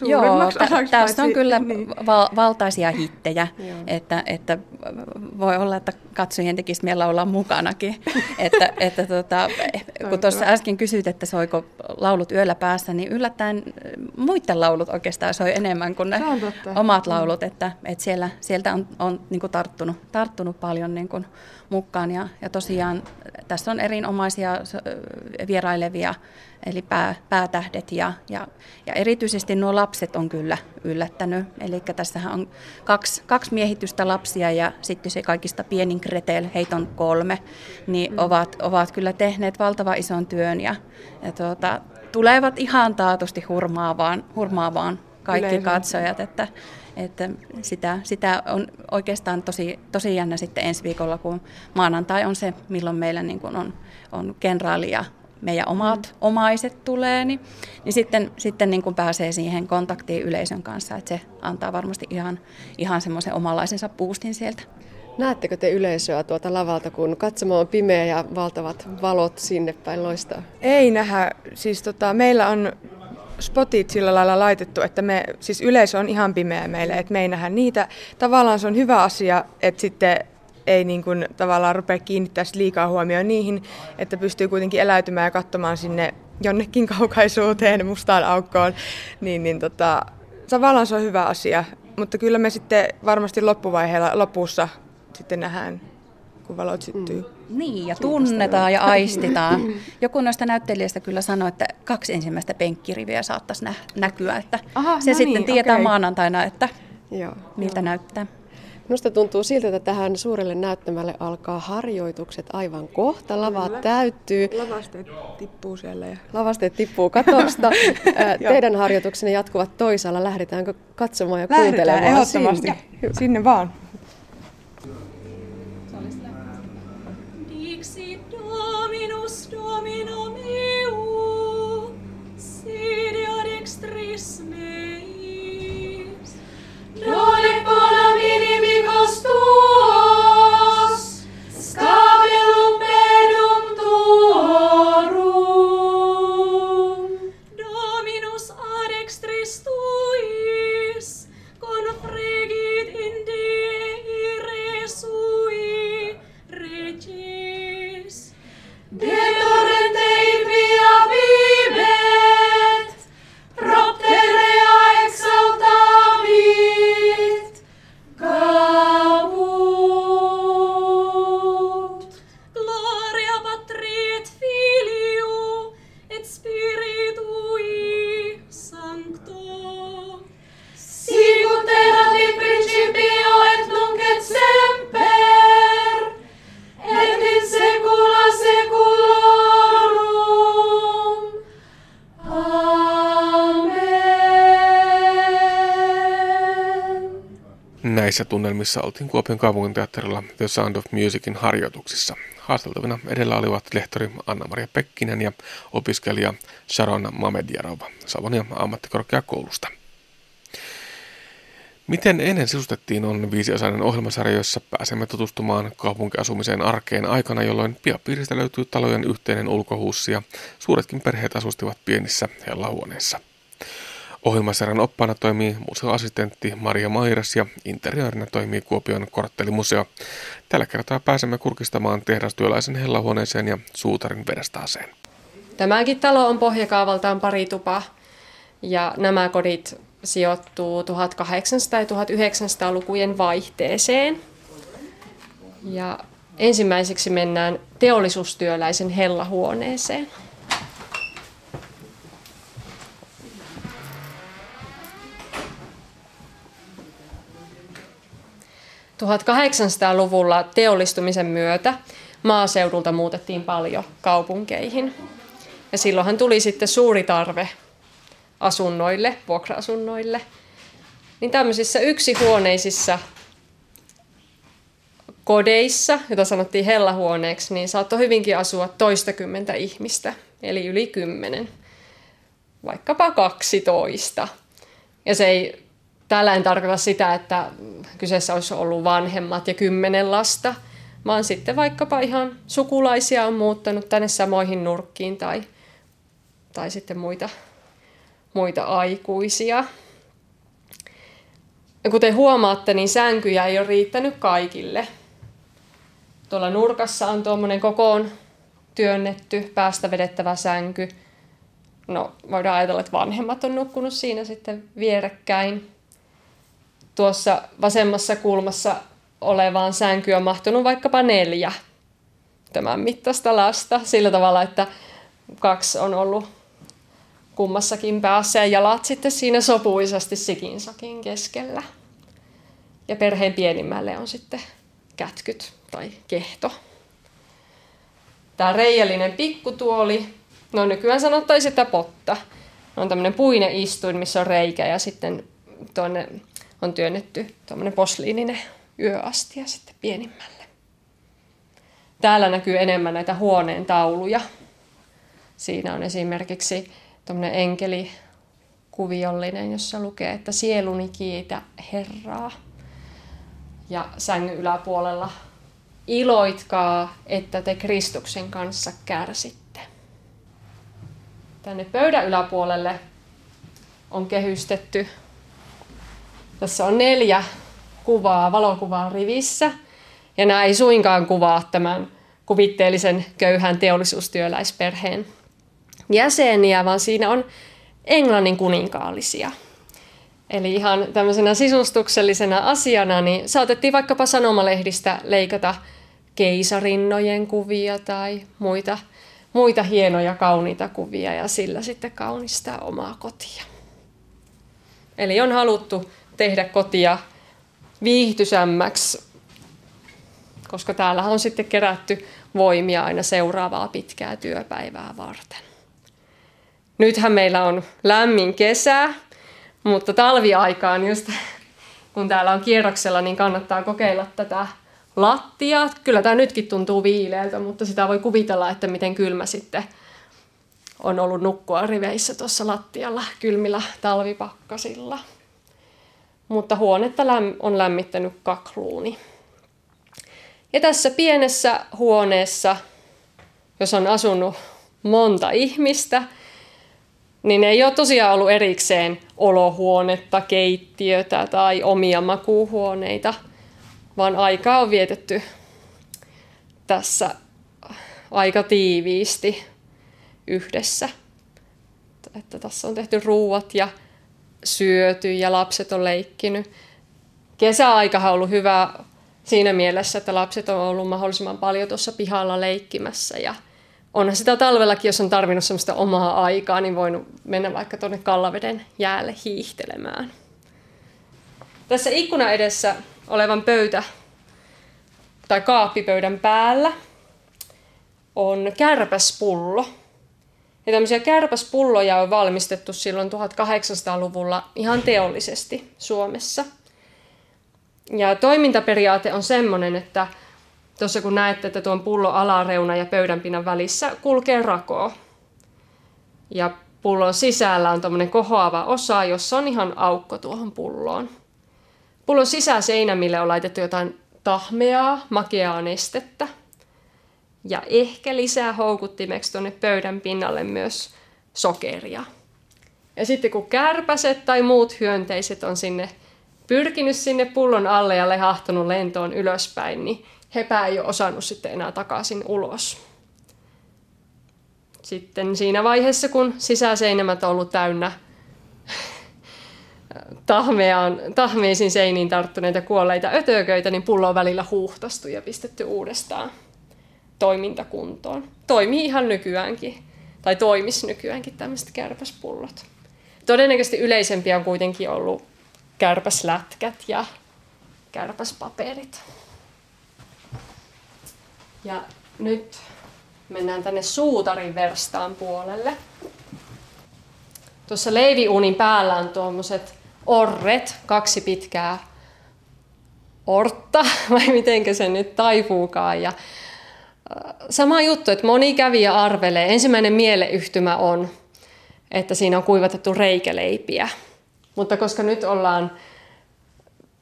Speaker 6: Joo, tässä on kyllä (laughs) niin. val- valtaisia hittejä, että, että voi olla, että katsojien tekisi meillä olla mukanakin. (laughs) että, että tota, kun tuossa äsken kysyit, että soiko laulut yöllä päässä, niin yllättäen muiden laulut oikeastaan soi enemmän kuin ne omat mm. laulut, että, että siellä, sieltä on, on niin kuin tarttunut, tarttunut paljon niin kuin mukaan. Ja, ja tosiaan tässä on erinomaisia vierailevia eli pää, päätähdet ja, ja, ja erityisesti nuo lapset on kyllä yllättänyt. Eli tässähän on kaksi, kaksi miehitystä lapsia ja sitten se kaikista pienin Gretel, heitä on kolme, niin mm. ovat, ovat kyllä tehneet valtavan ison työn ja, ja tuota, tulevat ihan taatusti hurmaavaan, hurmaavaan kaikki Yleisö. katsojat, että, että sitä, sitä on oikeastaan tosi, tosi jännä sitten ensi viikolla, kun maanantai on se, milloin meillä niin kuin on, on kenraali ja meidän omat mm. omaiset tulee, niin, niin sitten, sitten niin kuin pääsee siihen kontaktiin yleisön kanssa, että se antaa varmasti ihan, ihan semmoisen omanlaisensa boostin sieltä.
Speaker 7: Näettekö te yleisöä tuota lavalta, kun katsomo on pimeä ja valtavat valot sinne päin loistaa?
Speaker 8: Ei nähdä. Siis tota, meillä on spotit sillä lailla laitettu, että me, siis yleisö on ihan pimeä meille, että me ei nähdä niitä. Tavallaan se on hyvä asia, että sitten ei niin kuin tavallaan rupea kiinnittää liikaa huomioon niihin, että pystyy kuitenkin eläytymään ja katsomaan sinne jonnekin (laughs) kaukaisuuteen, mustaan aukkoon, niin, niin tota, tavallaan se on hyvä asia. Mutta kyllä me sitten varmasti loppuvaiheella lopussa sitten nähdään, kun valot syttyy.
Speaker 6: Mm. Niin, ja tunnetaan ja aistitaan. (clears throat) Joku noista näyttelijöistä kyllä sanoi, että kaksi ensimmäistä penkkiriviä saattaisi nä- näkyä, että Aha, se no sitten niin, tietää okay. maanantaina, että Joo, miltä joo. näyttää.
Speaker 7: Minusta tuntuu siltä, että tähän suurelle näyttämälle alkaa harjoitukset aivan kohta. Lava Kyllä. täyttyy.
Speaker 8: Lavasteet tippuu siellä. Ja...
Speaker 7: Lavasteet tippuu katosta. (laughs) Teidän harjoituksenne jatkuvat toisaalla. Lähdetäänkö katsomaan ja
Speaker 8: Lähdetään,
Speaker 7: kuuntelemaan
Speaker 8: ehdottomasti. Sinne, sinne vaan. Luule pola minimi costua.
Speaker 2: Näissä tunnelmissa oltiin Kuopion kaupunginteatterilla The Sound of Musicin harjoituksissa. Haasteltavina edellä olivat lehtori Anna-Maria Pekkinen ja opiskelija Sharon Mamedjarova Savonia ammattikorkeakoulusta. Miten ennen sisustettiin on viisiosainen ohjelmasarja, jossa pääsemme tutustumaan kaupunkiasumiseen arkeen aikana, jolloin piapiiristä löytyy talojen yhteinen ulkohuussi ja suuretkin perheet asustivat pienissä hellahuoneissa. Ohjelmasarjan oppaana toimii museoassistentti Maria Mairas ja interiöörinä toimii Kuopion korttelimuseo. Tällä kertaa pääsemme kurkistamaan tehdastyöläisen hellahuoneeseen ja suutarin verstaaseen.
Speaker 9: Tämäkin talo on pohjakaavaltaan pari tupaa ja nämä kodit sijoittuu 1800- ja 1900-lukujen vaihteeseen. Ja ensimmäiseksi mennään teollisuustyöläisen hellahuoneeseen. 1800-luvulla teollistumisen myötä maaseudulta muutettiin paljon kaupunkeihin. Ja silloinhan tuli sitten suuri tarve asunnoille, vuokra-asunnoille. Niin tämmöisissä yksihuoneisissa kodeissa, jota sanottiin hellahuoneeksi, niin saattoi hyvinkin asua toistakymmentä ihmistä, eli yli kymmenen, vaikkapa 12. Ja se ei Tällä en tarkoita sitä, että kyseessä olisi ollut vanhemmat ja kymmenen lasta, vaan sitten vaikkapa ihan sukulaisia on muuttanut tänne samoihin nurkkiin tai, tai sitten muita, muita aikuisia. Ja kuten huomaatte, niin sänkyjä ei ole riittänyt kaikille. Tuolla nurkassa on tuommoinen kokoon työnnetty, päästä vedettävä sänky. No, voidaan ajatella, että vanhemmat on nukkunut siinä sitten vierekkäin tuossa vasemmassa kulmassa olevaan sänkyyn mahtunut vaikkapa neljä tämän mittaista lasta sillä tavalla, että kaksi on ollut kummassakin päässä ja jalat sitten siinä sopuisasti sikinsakin keskellä. Ja perheen pienimmälle on sitten kätkyt tai kehto. Tämä reijällinen pikkutuoli, no nykyään sanottaisiin, että potta. On tämmöinen puinen istuin, missä on reikä ja sitten tuonne on työnnetty tuommoinen posliininen yöastia sitten pienimmälle. Täällä näkyy enemmän näitä huoneen tauluja. Siinä on esimerkiksi tuommoinen enkeli kuviollinen, jossa lukee, että sieluni kiitä Herraa. Ja sängyn yläpuolella iloitkaa, että te Kristuksen kanssa kärsitte. Tänne pöydän yläpuolelle on kehystetty tässä on neljä kuvaa, valokuvaa rivissä. Ja nämä ei suinkaan kuvaa tämän kuvitteellisen köyhän teollisuustyöläisperheen jäseniä, vaan siinä on Englannin kuninkaallisia. Eli ihan tämmöisenä sisustuksellisena asiana niin saatettiin vaikkapa sanomalehdistä leikata keisarinnojen kuvia tai muita, muita hienoja kauniita kuvia ja sillä sitten kaunistaa omaa kotia. Eli on haluttu tehdä kotia viihtysämmäksi, koska täällä on sitten kerätty voimia aina seuraavaa pitkää työpäivää varten. Nythän meillä on lämmin kesä, mutta talviaikaan just kun täällä on kierroksella, niin kannattaa kokeilla tätä lattiaa. Kyllä tämä nytkin tuntuu viileältä, mutta sitä voi kuvitella, että miten kylmä sitten on ollut nukkua riveissä tuossa lattialla kylmillä talvipakkasilla mutta huonetta on lämmittänyt kakluuni. Ja tässä pienessä huoneessa, jos on asunut monta ihmistä, niin ei ole tosiaan ollut erikseen olohuonetta, keittiötä tai omia makuuhuoneita, vaan aikaa on vietetty tässä aika tiiviisti yhdessä. Että tässä on tehty ruuat ja syöty ja lapset on leikkinyt. Kesäaika on ollut hyvä siinä mielessä, että lapset on ollut mahdollisimman paljon tuossa pihalla leikkimässä ja onhan sitä talvellakin, jos on tarvinnut semmoista omaa aikaa, niin voinut mennä vaikka tuonne Kallaveden jäälle hiihtelemään. Tässä ikkuna edessä olevan pöytä tai kaappipöydän päällä on kärpäspullo – ja tämmöisiä kärpäspulloja on valmistettu silloin 1800-luvulla ihan teollisesti Suomessa. Ja toimintaperiaate on semmoinen, että tuossa kun näette, että tuon pullon alareuna ja pöydänpinnan välissä kulkee rako. Ja pullon sisällä on tämmöinen kohoava osa, jossa on ihan aukko tuohon pulloon. Pullon sisäseinämille on laitettu jotain tahmeaa, makeaa nestettä. Ja ehkä lisää houkuttimeksi tuonne pöydän pinnalle myös sokeria. Ja sitten kun kärpäset tai muut hyönteiset on sinne pyrkinyt sinne pullon alle ja lehahtunut lentoon ylöspäin, niin hepä ei ole osannut sitten enää takaisin ulos. Sitten siinä vaiheessa, kun sisäseinämät on ollut täynnä (laughs) tahmeaan, tahmeisiin seiniin tarttuneita kuolleita ötököitä, niin pullo on välillä huuhtastu ja pistetty uudestaan toimintakuntoon. Toimii ihan nykyäänkin, tai toimis nykyäänkin tämmöiset kärpäspullot. Todennäköisesti yleisempiä on kuitenkin ollut kärpäslätkät ja kärpäspaperit. Ja nyt mennään tänne suutarin verstaan puolelle. Tuossa leiviuunin päällä on tuommoiset orret, kaksi pitkää ortta, (laughs) vai miten se nyt taipuukaan. Ja sama juttu, että moni kävijä arvelee. Ensimmäinen mieleyhtymä on, että siinä on kuivatettu reikäleipiä. Mutta koska nyt ollaan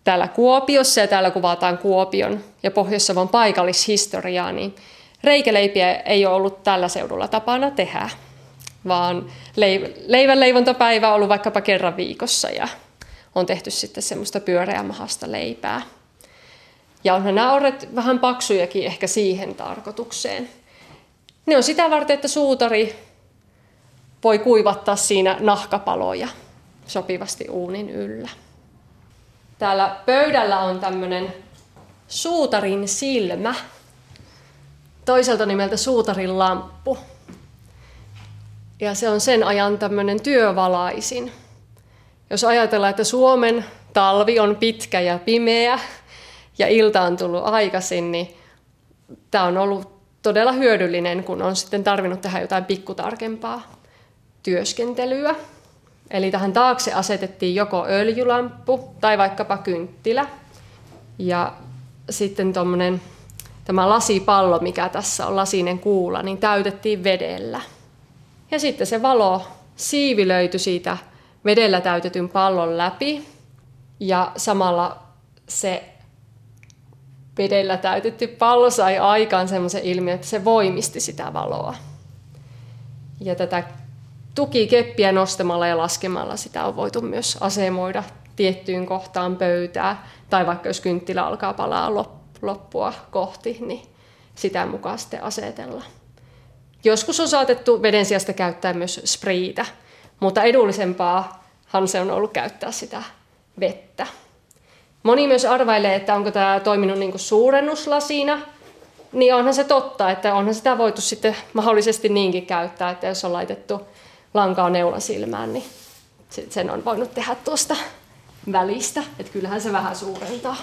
Speaker 9: täällä Kuopiossa ja täällä kuvataan Kuopion ja Pohjois-Savon paikallishistoriaa, niin reikäleipiä ei ole ollut tällä seudulla tapana tehdä, vaan leivän leivontapäivä on ollut vaikkapa kerran viikossa ja on tehty sitten semmoista pyöreämahasta leipää. Ja onhan nämä orret vähän paksujakin ehkä siihen tarkoitukseen. Ne on sitä varten, että suutari voi kuivattaa siinä nahkapaloja sopivasti uunin yllä. Täällä pöydällä on tämmöinen suutarin silmä, toiselta nimeltä suutarin lamppu. Ja se on sen ajan tämmöinen työvalaisin. Jos ajatellaan, että Suomen talvi on pitkä ja pimeä ja ilta on tullut aikaisin, niin tämä on ollut todella hyödyllinen, kun on sitten tarvinnut tehdä jotain pikkutarkempaa työskentelyä. Eli tähän taakse asetettiin joko öljylamppu tai vaikkapa kynttilä. Ja sitten tuommoinen tämä lasipallo, mikä tässä on lasinen kuula, niin täytettiin vedellä. Ja sitten se valo siivilöity siitä vedellä täytetyn pallon läpi ja samalla se vedellä täytetty pallo sai aikaan semmoisen ilmiön, että se voimisti sitä valoa. Ja tätä tukikeppiä nostamalla ja laskemalla sitä on voitu myös asemoida tiettyyn kohtaan pöytää, tai vaikka jos kynttilä alkaa palaa loppua kohti, niin sitä mukaan sitten asetella. Joskus on saatettu veden sijasta käyttää myös spriitä, mutta edullisempaahan se on ollut käyttää sitä vettä. Moni myös arvailee, että onko tämä toiminut niin suurennuslasina, niin onhan se totta, että onhan sitä voitu sitten mahdollisesti niinkin käyttää, että jos on laitettu lankaa neulasilmään, niin sen on voinut tehdä tuosta välistä, että kyllähän se vähän suurentaa.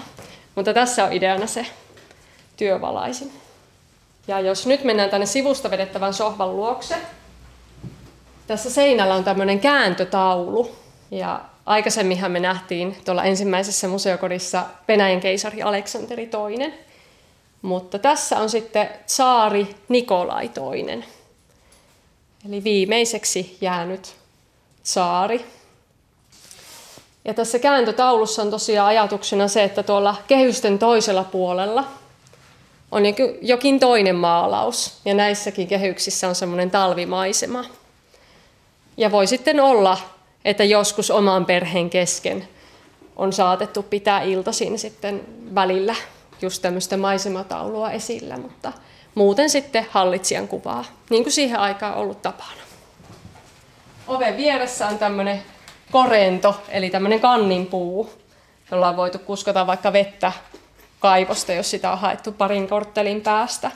Speaker 9: Mutta tässä on ideana se työvalaisin. Ja jos nyt mennään tänne sivusta vedettävän sohvan luokse, tässä seinällä on tämmöinen kääntötaulu. Ja aikaisemminhan me nähtiin tuolla ensimmäisessä museokodissa Venäjän keisari Aleksanteri II. Mutta tässä on sitten saari Nikolai II. Eli viimeiseksi jäänyt saari. Ja tässä kääntötaulussa on tosiaan ajatuksena se, että tuolla kehysten toisella puolella on jokin toinen maalaus. Ja näissäkin kehyksissä on semmoinen talvimaisema. Ja voi sitten olla, että joskus oman perheen kesken on saatettu pitää iltaisin sitten välillä just tämmöistä maisemataulua esillä, mutta muuten sitten hallitsijan kuvaa, niin kuin siihen aikaan ollut tapana. Oven vieressä on tämmöinen korento, eli tämmöinen kanninpuu, jolla on voitu kuskata vaikka vettä kaivosta, jos sitä on haettu parin korttelin päästä.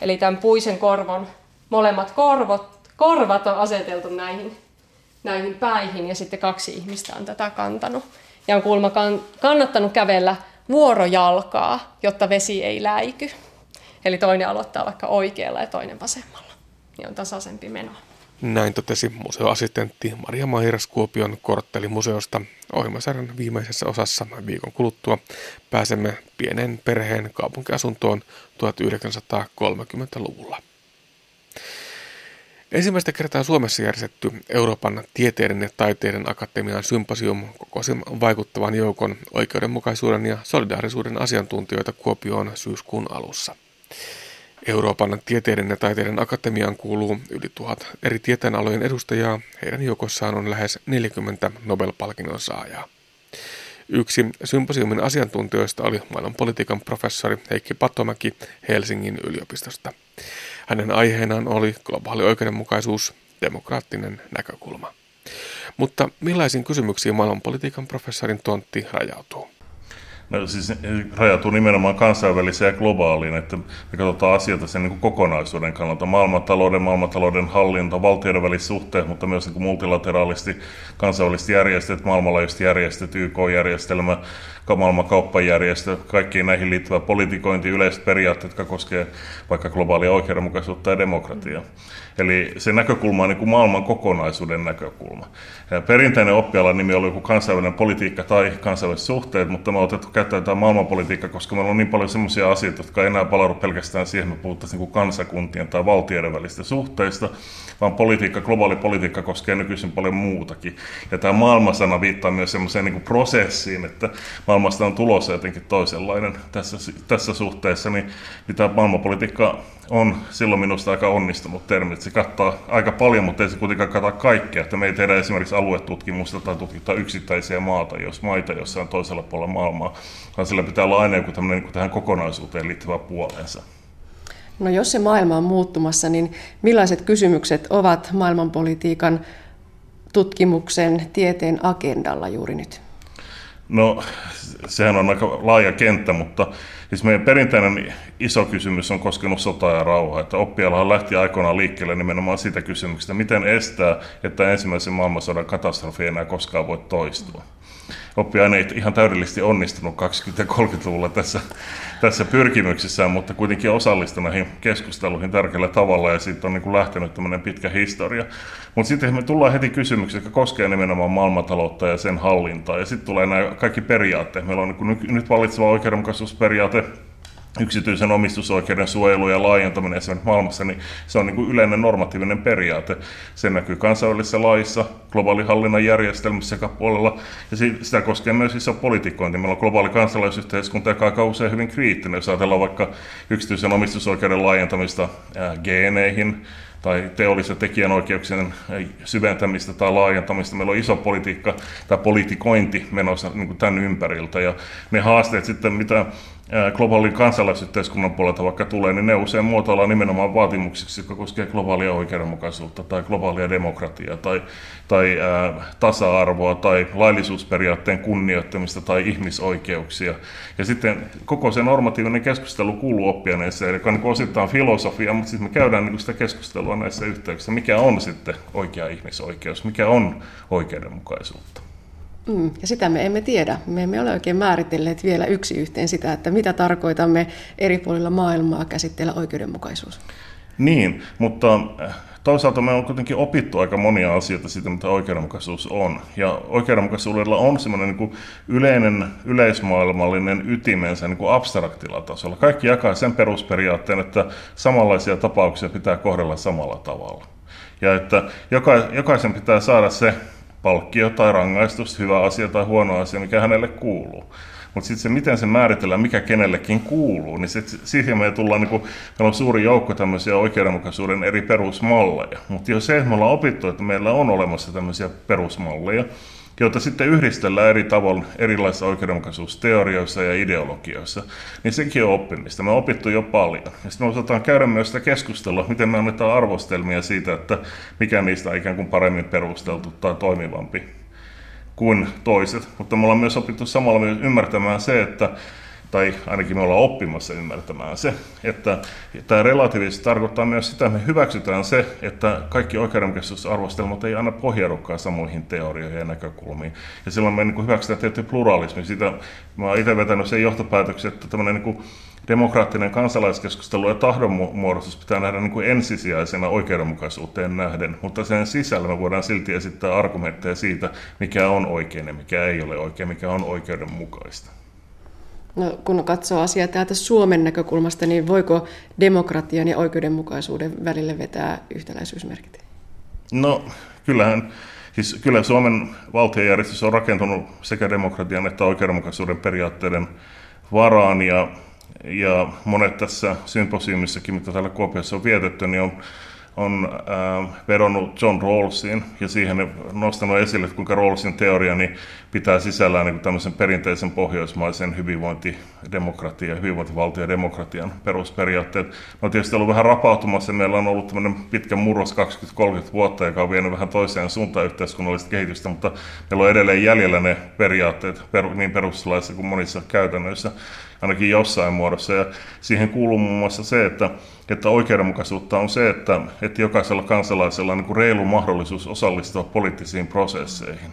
Speaker 9: Eli tämän puisen korvon molemmat korvot, korvat on aseteltu näihin, näihin päihin ja sitten kaksi ihmistä on tätä kantanut. Ja on kuulemma kannattanut kävellä vuorojalkaa, jotta vesi ei läiky. Eli toinen aloittaa vaikka oikealla ja toinen vasemmalla. Niin on tasaisempi meno.
Speaker 2: Näin totesi museoassistentti Maria Mahiras Kuopion korttelimuseosta. Ohjelmasarjan viimeisessä osassa viikon kuluttua pääsemme pienen perheen kaupunkiasuntoon 1930-luvulla. Ensimmäistä kertaa Suomessa järjestetty Euroopan tieteiden ja taiteiden akatemian symposium kokosi vaikuttavan joukon oikeudenmukaisuuden ja solidaarisuuden asiantuntijoita Kuopioon syyskuun alussa. Euroopan tieteiden ja taiteiden akatemiaan kuuluu yli tuhat eri tieteenalojen edustajaa. Heidän joukossaan on lähes 40 Nobel-palkinnon saajaa. Yksi symposiumin asiantuntijoista oli maailmanpolitiikan professori Heikki Patomäki Helsingin yliopistosta. Hänen aiheenaan oli globaali oikeudenmukaisuus, demokraattinen näkökulma. Mutta millaisiin kysymyksiin maailmanpolitiikan professorin tontti rajautuu?
Speaker 10: No, siis rajatuu nimenomaan kansainväliseen ja globaaliin, että me katsotaan asioita sen niin kuin kokonaisuuden kannalta. Maailmantalouden, maailmantalouden hallinta, valtioiden väliset suhteet, mutta myös niin kuin multilateraalisti kansainväliset järjestöt, maailmanlaajuiset järjestöt, YK-järjestelmä, maailman kauppajärjestö, kaikkiin näihin liittyvä politikointi, yleiset periaatteet, jotka koskevat vaikka globaalia oikeudenmukaisuutta ja demokratiaa. Eli se näkökulma on niin kuin maailman kokonaisuuden näkökulma. Perinteinen oppialan nimi oli joku kansainvälinen politiikka tai kansainväliset suhteet, mutta me on otettu käyttöön tämä maailmanpolitiikka, koska meillä on niin paljon sellaisia asioita, jotka ei enää palaudu pelkästään siihen, että me puhuttaisiin niin kuin kansakuntien tai valtioiden välistä suhteista, vaan politiikka, globaali politiikka koskee nykyisin paljon muutakin. Ja tämä maailmansana viittaa myös sellaiseen niin kuin prosessiin, että maailmasta on tulossa jotenkin toisenlainen tässä, tässä suhteessa, niin, niin tämä maailmanpolitiikka on silloin minusta aika onnistunut termi. Se kattaa aika paljon, mutta ei se kuitenkaan kata kaikkea. Että me ei tehdä esimerkiksi aluetutkimusta tai tutkita yksittäisiä maata, jos maita jossain toisella puolella maailmaa, vaan sillä pitää olla aina joku tämmöinen niin tähän kokonaisuuteen liittyvä puolensa.
Speaker 7: No jos se maailma on muuttumassa, niin millaiset kysymykset ovat maailmanpolitiikan tutkimuksen, tieteen agendalla juuri nyt?
Speaker 10: No, sehän on aika laaja kenttä, mutta siis meidän perinteinen iso kysymys on koskenut sotaa ja rauhaa. Että oppialahan lähti aikoinaan liikkeelle nimenomaan siitä kysymyksestä, miten estää, että ensimmäisen maailmansodan katastrofi ei enää koskaan voi toistua oppiaine ei ihan täydellisesti onnistunut 20-30-luvulla tässä, tässä pyrkimyksessään, mutta kuitenkin osallistunut näihin keskusteluihin tärkeällä tavalla ja siitä on niin kuin lähtenyt tämmöinen pitkä historia. Mutta sitten me tullaan heti kysymyksiä, jotka koskee nimenomaan maailmantaloutta ja sen hallintaa ja sitten tulee nämä kaikki periaatteet. Meillä on niin kuin nyt vallitseva oikeudenmukaisuusperiaate, yksityisen omistusoikeuden suojelu ja laajentaminen esimerkiksi maailmassa, niin se on niin kuin yleinen normatiivinen periaate. Se näkyy kansainvälisessä laissa, globaalihallinnan järjestelmissä sekä puolella, ja sitä koskee myös iso politikointi. Meillä on globaali kansalaisyhteiskunta, joka aika usein hyvin kriittinen. Jos ajatellaan vaikka yksityisen omistusoikeuden laajentamista geeneihin, tai teollisen tekijänoikeuksien syventämistä tai laajentamista. Meillä on iso politiikka tai politikointi menossa niin kuin tämän ympäriltä. Ja ne haasteet sitten, mitä globaalin kansalaisyhteiskunnan puolelta vaikka tulee, niin ne usein muotoillaan nimenomaan vaatimuksiksi, jotka koskevat globaalia oikeudenmukaisuutta tai globaalia demokratiaa tai, tai ää, tasa-arvoa tai laillisuusperiaatteen kunnioittamista tai ihmisoikeuksia. Ja sitten koko se normatiivinen keskustelu kuuluu oppiaineeseen, joka on niin osittain filosofia, mutta siis me käydään niin sitä keskustelua näissä yhteyksissä, mikä on sitten oikea ihmisoikeus, mikä on oikeudenmukaisuutta.
Speaker 7: Mm, ja sitä me emme tiedä. Me emme ole oikein määritelleet vielä yksi yhteen sitä, että mitä tarkoitamme eri puolilla maailmaa käsitteellä oikeudenmukaisuus.
Speaker 10: Niin, mutta äh, toisaalta me on kuitenkin opittu aika monia asioita siitä, mitä oikeudenmukaisuus on. Ja oikeudenmukaisuudella on semmoinen niin kuin yleinen, yleismaailmallinen ytimensä niin abstraktilla tasolla. Kaikki jakaa sen perusperiaatteen, että samanlaisia tapauksia pitää kohdella samalla tavalla. Ja että joka, jokaisen pitää saada se palkkio tai rangaistus, hyvä asia tai huono asia, mikä hänelle kuuluu. Mutta sitten se, miten se määritellään, mikä kenellekin kuuluu, niin sit, siihen me tullaan, niin kun, meillä on suuri joukko tämmöisiä oikeudenmukaisuuden eri perusmalleja. Mutta jo se, että me ollaan opittu, että meillä on olemassa tämmöisiä perusmalleja, joita sitten yhdistellään eri tavoin erilaisissa oikeudenmukaisuusteorioissa ja ideologioissa, niin sekin on oppimista. Me on opittu jo paljon. Ja sitten me osataan käydä myös sitä keskustelua, miten me annetaan arvostelmia siitä, että mikä niistä on ikään kuin paremmin perusteltu tai toimivampi kuin toiset. Mutta me ollaan myös opittu samalla myös ymmärtämään se, että tai ainakin me ollaan oppimassa ymmärtämään se, että tämä relatiivisesti tarkoittaa myös sitä, että me hyväksytään se, että kaikki oikeudenmukaisuusarvostelmat ei aina pohjaudukaan samoihin teorioihin ja näkökulmiin. Ja silloin me niin hyväksytään tietty pluralismi. Sitä, mä oon itse vetänyt sen johtopäätöksen, että tämmöinen niin demokraattinen kansalaiskeskustelu ja tahdonmuodostus pitää nähdä niin kuin ensisijaisena oikeudenmukaisuuteen nähden, mutta sen sisällä me voidaan silti esittää argumentteja siitä, mikä on oikein ja mikä ei ole oikein, mikä on oikeudenmukaista.
Speaker 7: No, kun katsoo asiaa täältä Suomen näkökulmasta, niin voiko demokratian ja oikeudenmukaisuuden välille vetää yhtäläisyysmerkit?
Speaker 10: No, kyllähän Siis kyllä Suomen valtiojärjestys on rakentunut sekä demokratian että oikeudenmukaisuuden periaatteiden varaan ja, ja monet tässä symposiumissakin, mitä täällä Kuopiossa on vietetty, niin on on äh, vedonnut John Rawlsiin ja siihen nostanut esille, että kuinka Rawlsin teoria niin pitää sisällään niin tämmöisen perinteisen pohjoismaisen hyvinvointidemokratian ja hyvinvointivaltion ja demokratian perusperiaatteet. Ne on tietysti ollut vähän rapautumassa. Meillä on ollut tämmöinen pitkä murros 20-30 vuotta, joka on vienyt vähän toiseen suuntaan yhteiskunnallista kehitystä, mutta meillä on edelleen jäljellä ne periaatteet niin perustuslaissa kuin monissa käytännöissä ainakin jossain muodossa. Ja siihen kuuluu muun muassa se, että, että oikeudenmukaisuutta on se, että, että jokaisella kansalaisella on niin kuin reilu mahdollisuus osallistua poliittisiin prosesseihin.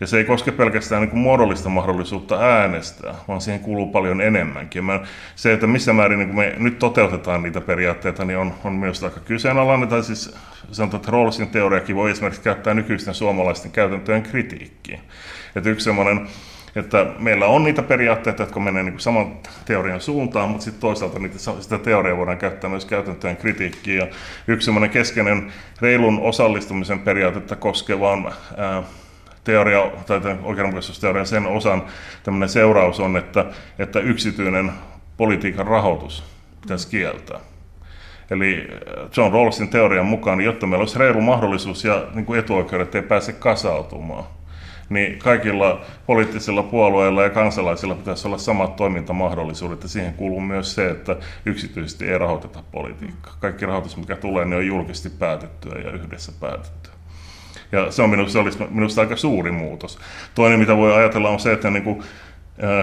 Speaker 10: Ja se ei koske pelkästään niin kuin muodollista mahdollisuutta äänestää, vaan siihen kuuluu paljon enemmänkin. Mä, se, että missä määrin niin me nyt toteutetaan niitä periaatteita, niin on, on myös aika kyseenalainen. Tai siis sanotaan, että Rawlsin teoriakin voi esimerkiksi käyttää nykyisten suomalaisten käytäntöjen kritiikkiin. Että yksi semmoinen että meillä on niitä periaatteita, jotka menee niin saman teorian suuntaan, mutta sitten toisaalta niitä, sitä teoriaa voidaan käyttää myös käytäntöjen kritiikkiin. Ja yksi keskeinen reilun osallistumisen periaatetta koskevaan ää, teoria, tai oikeudenmukaisuusteorian sen osan seuraus on, että, että yksityinen politiikan rahoitus pitäisi kieltää. Eli John Rawlsin teorian mukaan, jotta meillä olisi reilu mahdollisuus ja niin kuin etuoikeudet ei pääse kasautumaan, niin kaikilla poliittisilla puolueilla ja kansalaisilla pitäisi olla samat toimintamahdollisuudet, ja siihen kuuluu myös se, että yksityisesti ei rahoiteta politiikkaa. Kaikki rahoitus, mikä tulee, niin on julkisesti päätettyä ja yhdessä päätettyä. Ja se on minusta, se olisi minusta aika suuri muutos. Toinen, mitä voi ajatella, on se, että niin kuin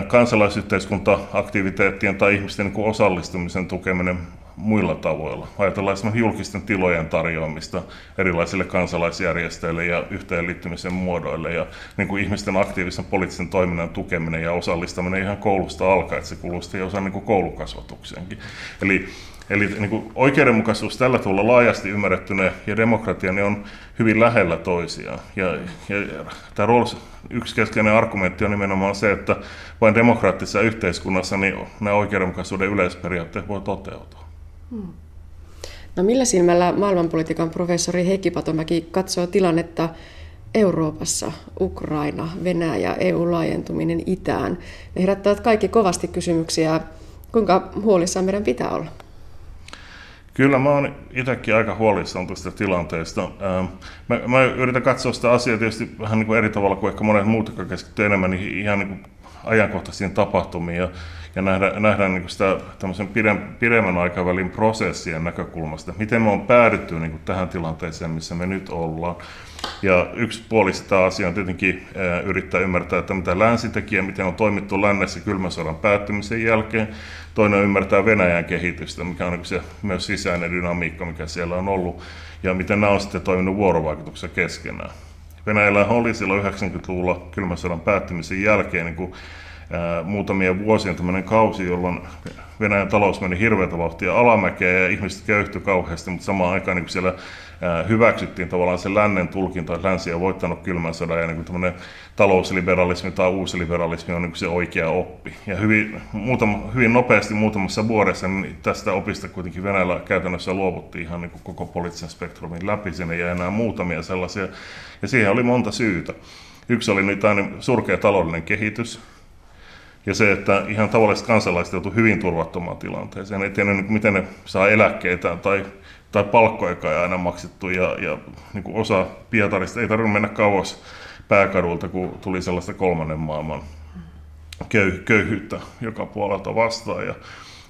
Speaker 10: kansalaisyhteiskunta-aktiviteettien tai ihmisten niin osallistumisen tukeminen muilla tavoilla. Ajatellaan esimerkiksi julkisten tilojen tarjoamista erilaisille kansalaisjärjestöille ja yhteenliittymisen muodoille ja niin kuin ihmisten aktiivisen poliittisen toiminnan tukeminen ja osallistaminen ihan koulusta alkaen, että se kuuluu sitten osa niin kuin koulukasvatukseenkin. Eli Eli niin kuin oikeudenmukaisuus tällä tuolla laajasti ymmärrettynä ja demokratia niin on hyvin lähellä toisiaan. Ja, ja, ja tämä Rawls, yksi keskeinen argumentti on nimenomaan se, että vain demokraattisessa yhteiskunnassa niin nämä oikeudenmukaisuuden yleisperiaatteet voi toteutua. Hmm.
Speaker 7: No millä silmällä maailmanpolitiikan professori Heikki Patomäki katsoo tilannetta Euroopassa, Ukraina, Venäjä, EU-laajentuminen itään? Ne herättävät kaikki kovasti kysymyksiä, kuinka huolissaan meidän pitää olla?
Speaker 10: Kyllä mä oon itsekin aika huolissaan tästä tilanteesta. Mä, mä yritän katsoa sitä asiaa tietysti vähän niin kuin eri tavalla kuin ehkä monet muut, jotka keskittyy enemmän niin ihan niin kuin ajankohtaisiin tapahtumiin ja, ja nähdään, nähdään niin sitä tämmöisen pidemmän aikavälin prosessien näkökulmasta, miten me on päädytty niin tähän tilanteeseen, missä me nyt ollaan. Ja yksi puoli sitä asiaa on tietenkin ää, yrittää ymmärtää, että mitä länsi teki ja miten on toimittu lännessä kylmän sodan päättymisen jälkeen. Toinen ymmärtää Venäjän kehitystä, mikä on niin se myös sisäinen dynamiikka, mikä siellä on ollut, ja miten nämä on sitten toiminut vuorovaikutuksessa keskenään. Venäjällä oli silloin 90-luvulla kylmän sodan päättymisen jälkeen niin kuin, muutamia vuosia tämmöinen kausi, jolloin Venäjän talous meni hirveätä vauhtia alamäkeä ja ihmiset köyhtyi kauheasti, mutta samaan aikaan niin siellä hyväksyttiin tavallaan se lännen tulkinta, että länsi on voittanut kylmän sodan ja niin kuin talousliberalismi tai uusliberalismi on niin se oikea oppi. Ja hyvin, muutama, hyvin nopeasti muutamassa vuodessa niin tästä opista kuitenkin Venäjällä käytännössä luovuttiin ihan niin koko poliittisen spektrumin läpi. Sinne ja enää muutamia sellaisia. Ja siihen oli monta syytä. Yksi oli aina surkea taloudellinen kehitys, ja se, että ihan tavalliset kansalaiset joutuivat hyvin turvattomaan tilanteeseen. Ei tiedä, miten ne saa eläkkeitä tai tai palkkoja ei aina maksettu ja, ja niin kuin osa Pietarista ei tarvinnut mennä kauas pääkadulta, kun tuli sellaista kolmannen maailman köy, köyhyyttä joka puolelta vastaan. Ja,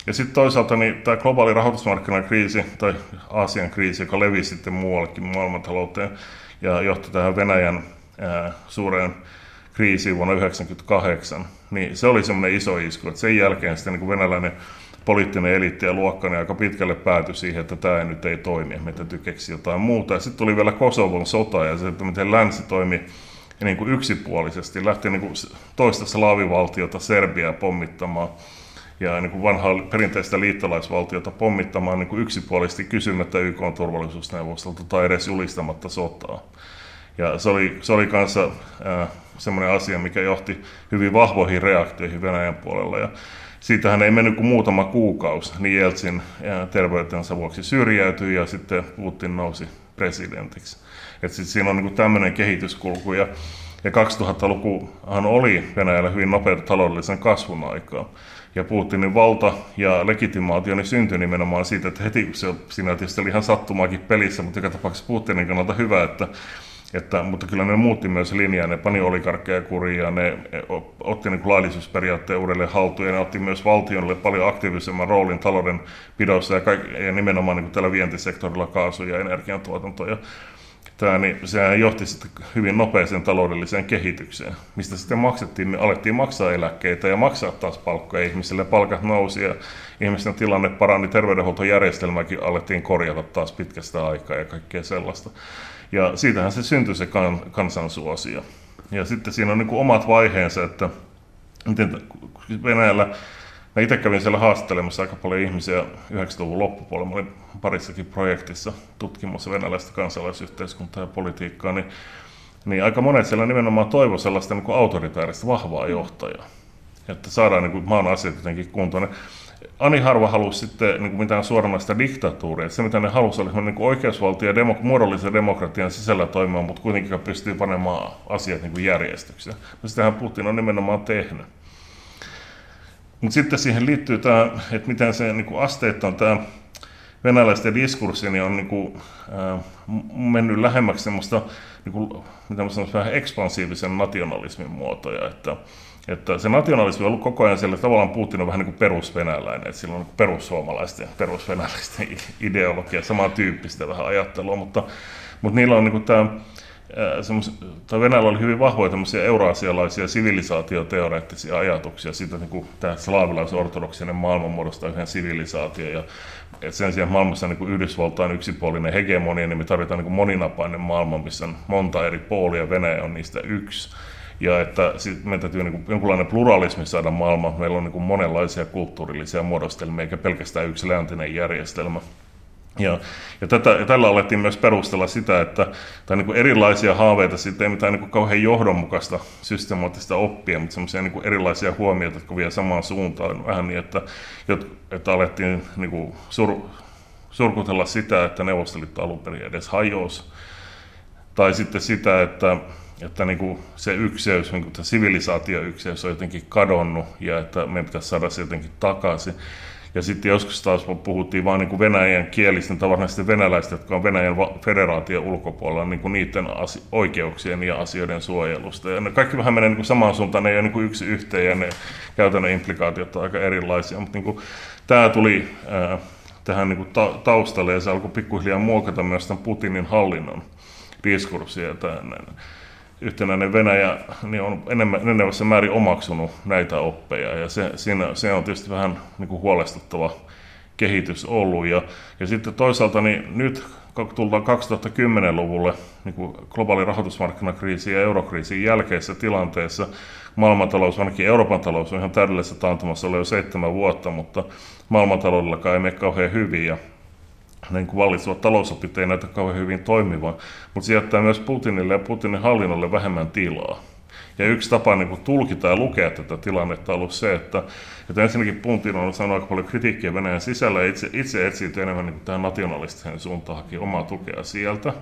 Speaker 10: ja sitten toisaalta niin tämä globaali rahoitusmarkkinakriisi tai Aasian kriisi, joka levisi sitten muuallekin maailmantalouteen ja johti tähän Venäjän ää, suureen kriisiin vuonna 1998, niin se oli semmoinen iso isku, että sen jälkeen sitten niin venäläinen poliittinen eliitti ja luokka niin aika pitkälle päätyi siihen, että tämä nyt ei toimi, me täytyy keksiä jotain muuta. Ja sitten tuli vielä Kosovon sota ja se, että miten länsi toimi niin kuin yksipuolisesti, lähti niin kuin toista slaavivaltiota Serbiaa pommittamaan. ja niin kuin vanhaa perinteistä liittolaisvaltiota pommittamaan niin kuin yksipuolisesti kysymättä YK turvallisuusneuvostolta tai edes julistamatta sotaa. Ja se oli, se oli kanssa äh, semmoinen asia, mikä johti hyvin vahvoihin reaktioihin Venäjän puolella. Ja siitähän ei mennyt kuin muutama kuukausi, niin Jeltsin terveytensä vuoksi syrjäytyi ja sitten Putin nousi presidentiksi. Et sit siinä on niin tämmöinen kehityskulku ja, ja 2000-lukuhan oli Venäjällä hyvin nopeata taloudellisen kasvun aikaa. Ja Putinin valta ja legitimaatio niin syntyi nimenomaan siitä, että heti se, siinä tietysti oli ihan sattumaakin pelissä, mutta joka tapauksessa Putinin kannalta hyvä, että että, mutta kyllä ne muutti myös linjaa, ne pani olikarkkeja kuriin ja ne otti niin laillisuusperiaatteen uudelleen haltuun ja ne otti myös valtionille paljon aktiivisemman roolin talouden pidossa ja, kaik- ja nimenomaan niin tällä vientisektorilla kaasu- ja energiantuotanto. Ja tämä, niin sehän johti sitten hyvin nopeeseen taloudelliseen kehitykseen, mistä sitten maksettiin, niin alettiin maksaa eläkkeitä ja maksaa taas palkkoja ihmisille, palkat nousi ja ihmisten tilanne parani, terveydenhuoltojärjestelmäkin alettiin korjata taas pitkästä aikaa ja kaikkea sellaista. Ja siitähän se syntyi se kan, kansansuosio. Ja sitten siinä on niin kuin omat vaiheensa, että miten Venäjällä, mä itse kävin siellä haastattelemassa aika paljon ihmisiä 90-luvun loppupuolella, mä olin parissakin projektissa tutkimassa venäläistä kansalaisyhteiskuntaa ja politiikkaa, niin, niin aika monet siellä nimenomaan toivo sellaista niin autoritaarista vahvaa johtajaa, että saadaan niin kuin maan asiat jotenkin kuntoon. Ani harva halusi sitten niin kuin mitään suoranaista diktatuuria. Se, mitä ne halusi, oli niin kuin oikeusvaltio ja demok- muodollisen demokratian sisällä toimimaan, mutta kuitenkin pystyy panemaan asiat niin kuin järjestykseen. No sitähän Putin on nimenomaan tehnyt. Mutta sitten siihen liittyy tämä, että miten se niin kuin asteittain tämä venäläisten diskurssi niin on niin kuin, äh, mennyt lähemmäksi semmoista, niin kuin, mitä mä sanoisin, vähän ekspansiivisen nationalismin muotoja, että että se nationalismi on ollut koko ajan siellä, tavallaan Putin on vähän niin kuin perusvenäläinen, että sillä on niin perussuomalaisten, perusvenäläisten (laughs) ideologia, samantyyppistä vähän ajattelua, mutta, mutta niillä on niin kuin tämä, tai Venäjällä oli hyvin vahvoja tämmöisiä euroasialaisia sivilisaatioteoreettisia ajatuksia siitä, niin kuin tämä slaavilais-ortodoksinen maailman muodostaa yhden sivilisaatio ja sen sijaan maailmassa niin kuin Yhdysvaltain yksipuolinen hegemonia, niin me tarvitaan niin kuin moninapainen maailma, missä on monta eri poolia, Venäjä on niistä yksi ja että meidän täytyy niin kuin, jonkunlainen pluralismi saada maailmaan. Meillä on niin kuin monenlaisia kulttuurillisia muodostelmia, eikä pelkästään yksi läntinen järjestelmä. Ja, ja, tätä, ja tällä alettiin myös perustella sitä, että tai niin kuin erilaisia haaveita sitten ei mitään niin kuin kauhean johdonmukaista systemaattista oppia, mutta semmoisia niin erilaisia huomioita, jotka vie samaan suuntaan. Vähän niin, että, että alettiin niin kuin sur, surkutella sitä, että Neuvostoliitto alun perin edes hajosi. Tai sitten sitä, että että niin kuin se ykseys, niin kuin sivilisaatioykseys on jotenkin kadonnut ja että meidän pitäisi saada se jotenkin takaisin. Ja sitten joskus taas puhuttiin vain niin venäjän kielisten, tavallaan venäläistä, jotka on Venäjän federaation ulkopuolella, niin kuin niiden oikeuksien ja asioiden suojelusta. Ja ne kaikki vähän menee niin kuin samaan suuntaan, ne ei ole niin kuin yksi yhteen ja ne käytännön implikaatiot on aika erilaisia. Mutta niin kuin, tämä tuli ää, tähän niin kuin ta- taustalle ja se alkoi pikkuhiljaa muokata myös tämän Putinin hallinnon diskurssia. Tämän, yhtenäinen Venäjä niin on enemmän, enenevässä määrin omaksunut näitä oppeja ja se, siinä, se on tietysti vähän niin kuin huolestuttava kehitys ollut. Ja, ja sitten toisaalta niin nyt tullaan 2010-luvulle niin kuin globaali rahoitusmarkkinakriisi ja eurokriisin jälkeisessä tilanteessa. Maailmantalous, ainakin Euroopan talous on ihan täydellisessä taantumassa ollut jo seitsemän vuotta, mutta maailmantaloudellakaan ei mene kauhean hyvin. Ja niin kuin vallitsevat talousopit ei näytä kauhean hyvin toimivan, mutta se jättää myös Putinille ja Putinin hallinnolle vähemmän tilaa. Ja yksi tapa niin kuin tulkita ja lukea tätä tilannetta on ollut se, että, että ensinnäkin Putin on saanut aika paljon kritiikkiä Venäjän sisällä ja itse, itse etsii enemmän niin kuin tähän nationalistiseen suuntaan, omaa tukea sieltä.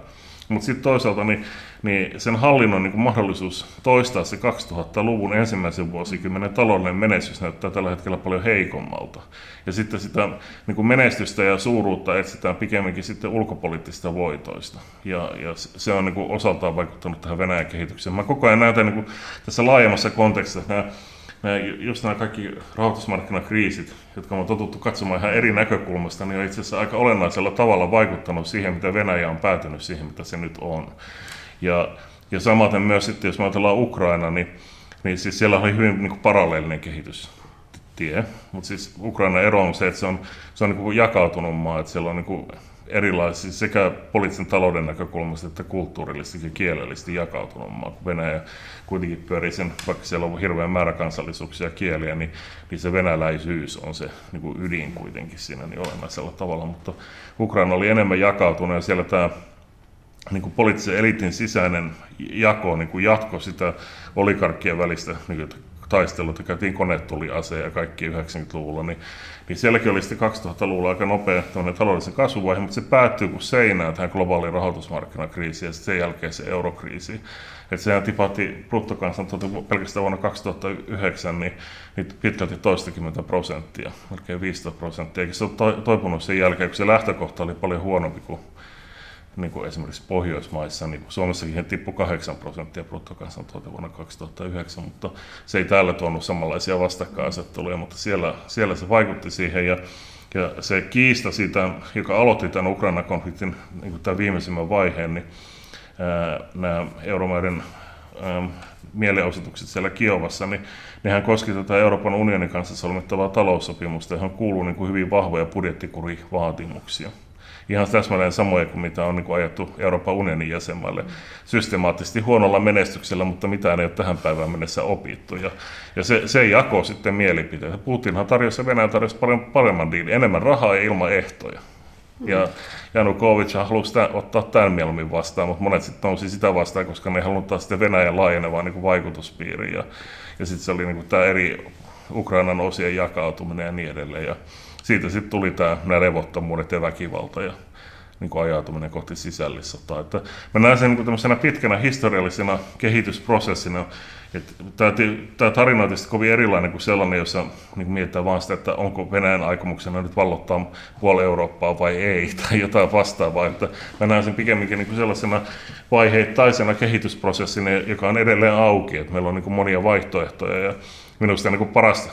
Speaker 10: Mutta sitten toisaalta niin, niin sen hallinnon niin mahdollisuus toistaa se 2000-luvun ensimmäisen vuosikymmenen taloudellinen menestys näyttää tällä hetkellä paljon heikommalta. Ja sitten sitä niin menestystä ja suuruutta etsitään pikemminkin sitten ulkopoliittisista voitoista. Ja, ja se on niin osaltaan vaikuttanut tähän Venäjän kehitykseen. Mä koko ajan näytän niin tässä laajemmassa kontekstissa, nämä nämä, just nämä kaikki rahoitusmarkkinakriisit, jotka on totuttu katsomaan ihan eri näkökulmasta, niin on itse asiassa aika olennaisella tavalla vaikuttanut siihen, mitä Venäjä on päätynyt siihen, mitä se nyt on. Ja, ja samaten myös sitten, jos me ajatellaan Ukraina, niin, niin siis siellä oli hyvin niin kuin paralleellinen kehitys tie. Mutta siis Ukraina ero on se, että se on, se on niin kuin jakautunut maa, että siellä on niin kuin erilaisia sekä poliittisen talouden näkökulmasta että kulttuurillisesti ja kielellisesti jakautunut maa, kun Venäjä kuitenkin pyörii sen, vaikka siellä on hirveän määrä kansallisuuksia ja kieliä, niin, niin se venäläisyys on se niin kuin ydin kuitenkin siinä niin olennaisella tavalla, mutta Ukraina oli enemmän jakautunut ja siellä tämä niin kuin poliittisen elitin sisäinen jako niin kuin jatko sitä olikarkkien välistä niin taistelut ja käytiin konetuliase ja kaikki 90-luvulla, niin, niin sielläkin oli sitten 2000-luvulla aika nopea taloudellisen kasvuvaihe, mutta se päättyy kuin seinään tähän globaaliin rahoitusmarkkinakriisiin ja sen jälkeen se eurokriisi. Että sehän tipahti bruttokansantuote pelkästään vuonna 2009 niin, niin pitkälti toistakymmentä prosenttia, melkein 15 prosenttia, eikä se ole toipunut sen jälkeen, kun se lähtökohta oli paljon huonompi kuin niin kuin esimerkiksi Pohjoismaissa, niin Suomessakin tippui 8 prosenttia bruttokansantuote vuonna 2009, mutta se ei täällä tuonut samanlaisia vastakkainasetteluja, mutta siellä, siellä se vaikutti siihen ja, ja se kiista siitä, joka aloitti tämän Ukraina-konfliktin niin kuin tämän viimeisimmän vaiheen, niin ää, nämä euromaiden mielenosoitukset siellä Kiovassa, niin nehän koski tätä Euroopan unionin kanssa solmittavaa taloussopimusta, johon kuuluu niin kuin hyvin vahvoja budjettikurivaatimuksia ihan täsmälleen samoja kuin mitä on niin kuin ajettu Euroopan unionin jäsenmaille systemaattisesti huonolla menestyksellä, mutta mitään ei ole tähän päivään mennessä opittu. Ja, ja se, se jako sitten mielipiteitä. Putinhan tarjosi ja Venäjä tarjosi paljon paremman diilin, enemmän rahaa ja ilman ehtoja. Ja Janukovic halusi tämän, ottaa tämän mieluummin vastaan, mutta monet sitten nousi sitä vastaan, koska ne halutaan sitten Venäjän laajenevaa niin vaikutuspiiriin. Ja, ja sitten se oli niin kuin tämä eri Ukrainan osien jakautuminen ja niin edelleen. Ja siitä sitten tuli nämä levottomuudet ja väkivalta ja niin kuin ajautuminen kohti sisällissotaa. Että mä näen sen niin kuin pitkänä historiallisena kehitysprosessina, tämä, tarina on tietysti kovin erilainen kuin sellainen, jossa niin mietitään vaan sitä, että onko Venäjän aikomuksena nyt vallottaa puoli Eurooppaa vai ei, (laughs) tai jotain vastaavaa. Että mä näen sen pikemminkin niin kuin sellaisena vaiheittaisena kehitysprosessina, joka on edelleen auki, että meillä on niin kuin monia vaihtoehtoja, ja minusta niin kuin parasta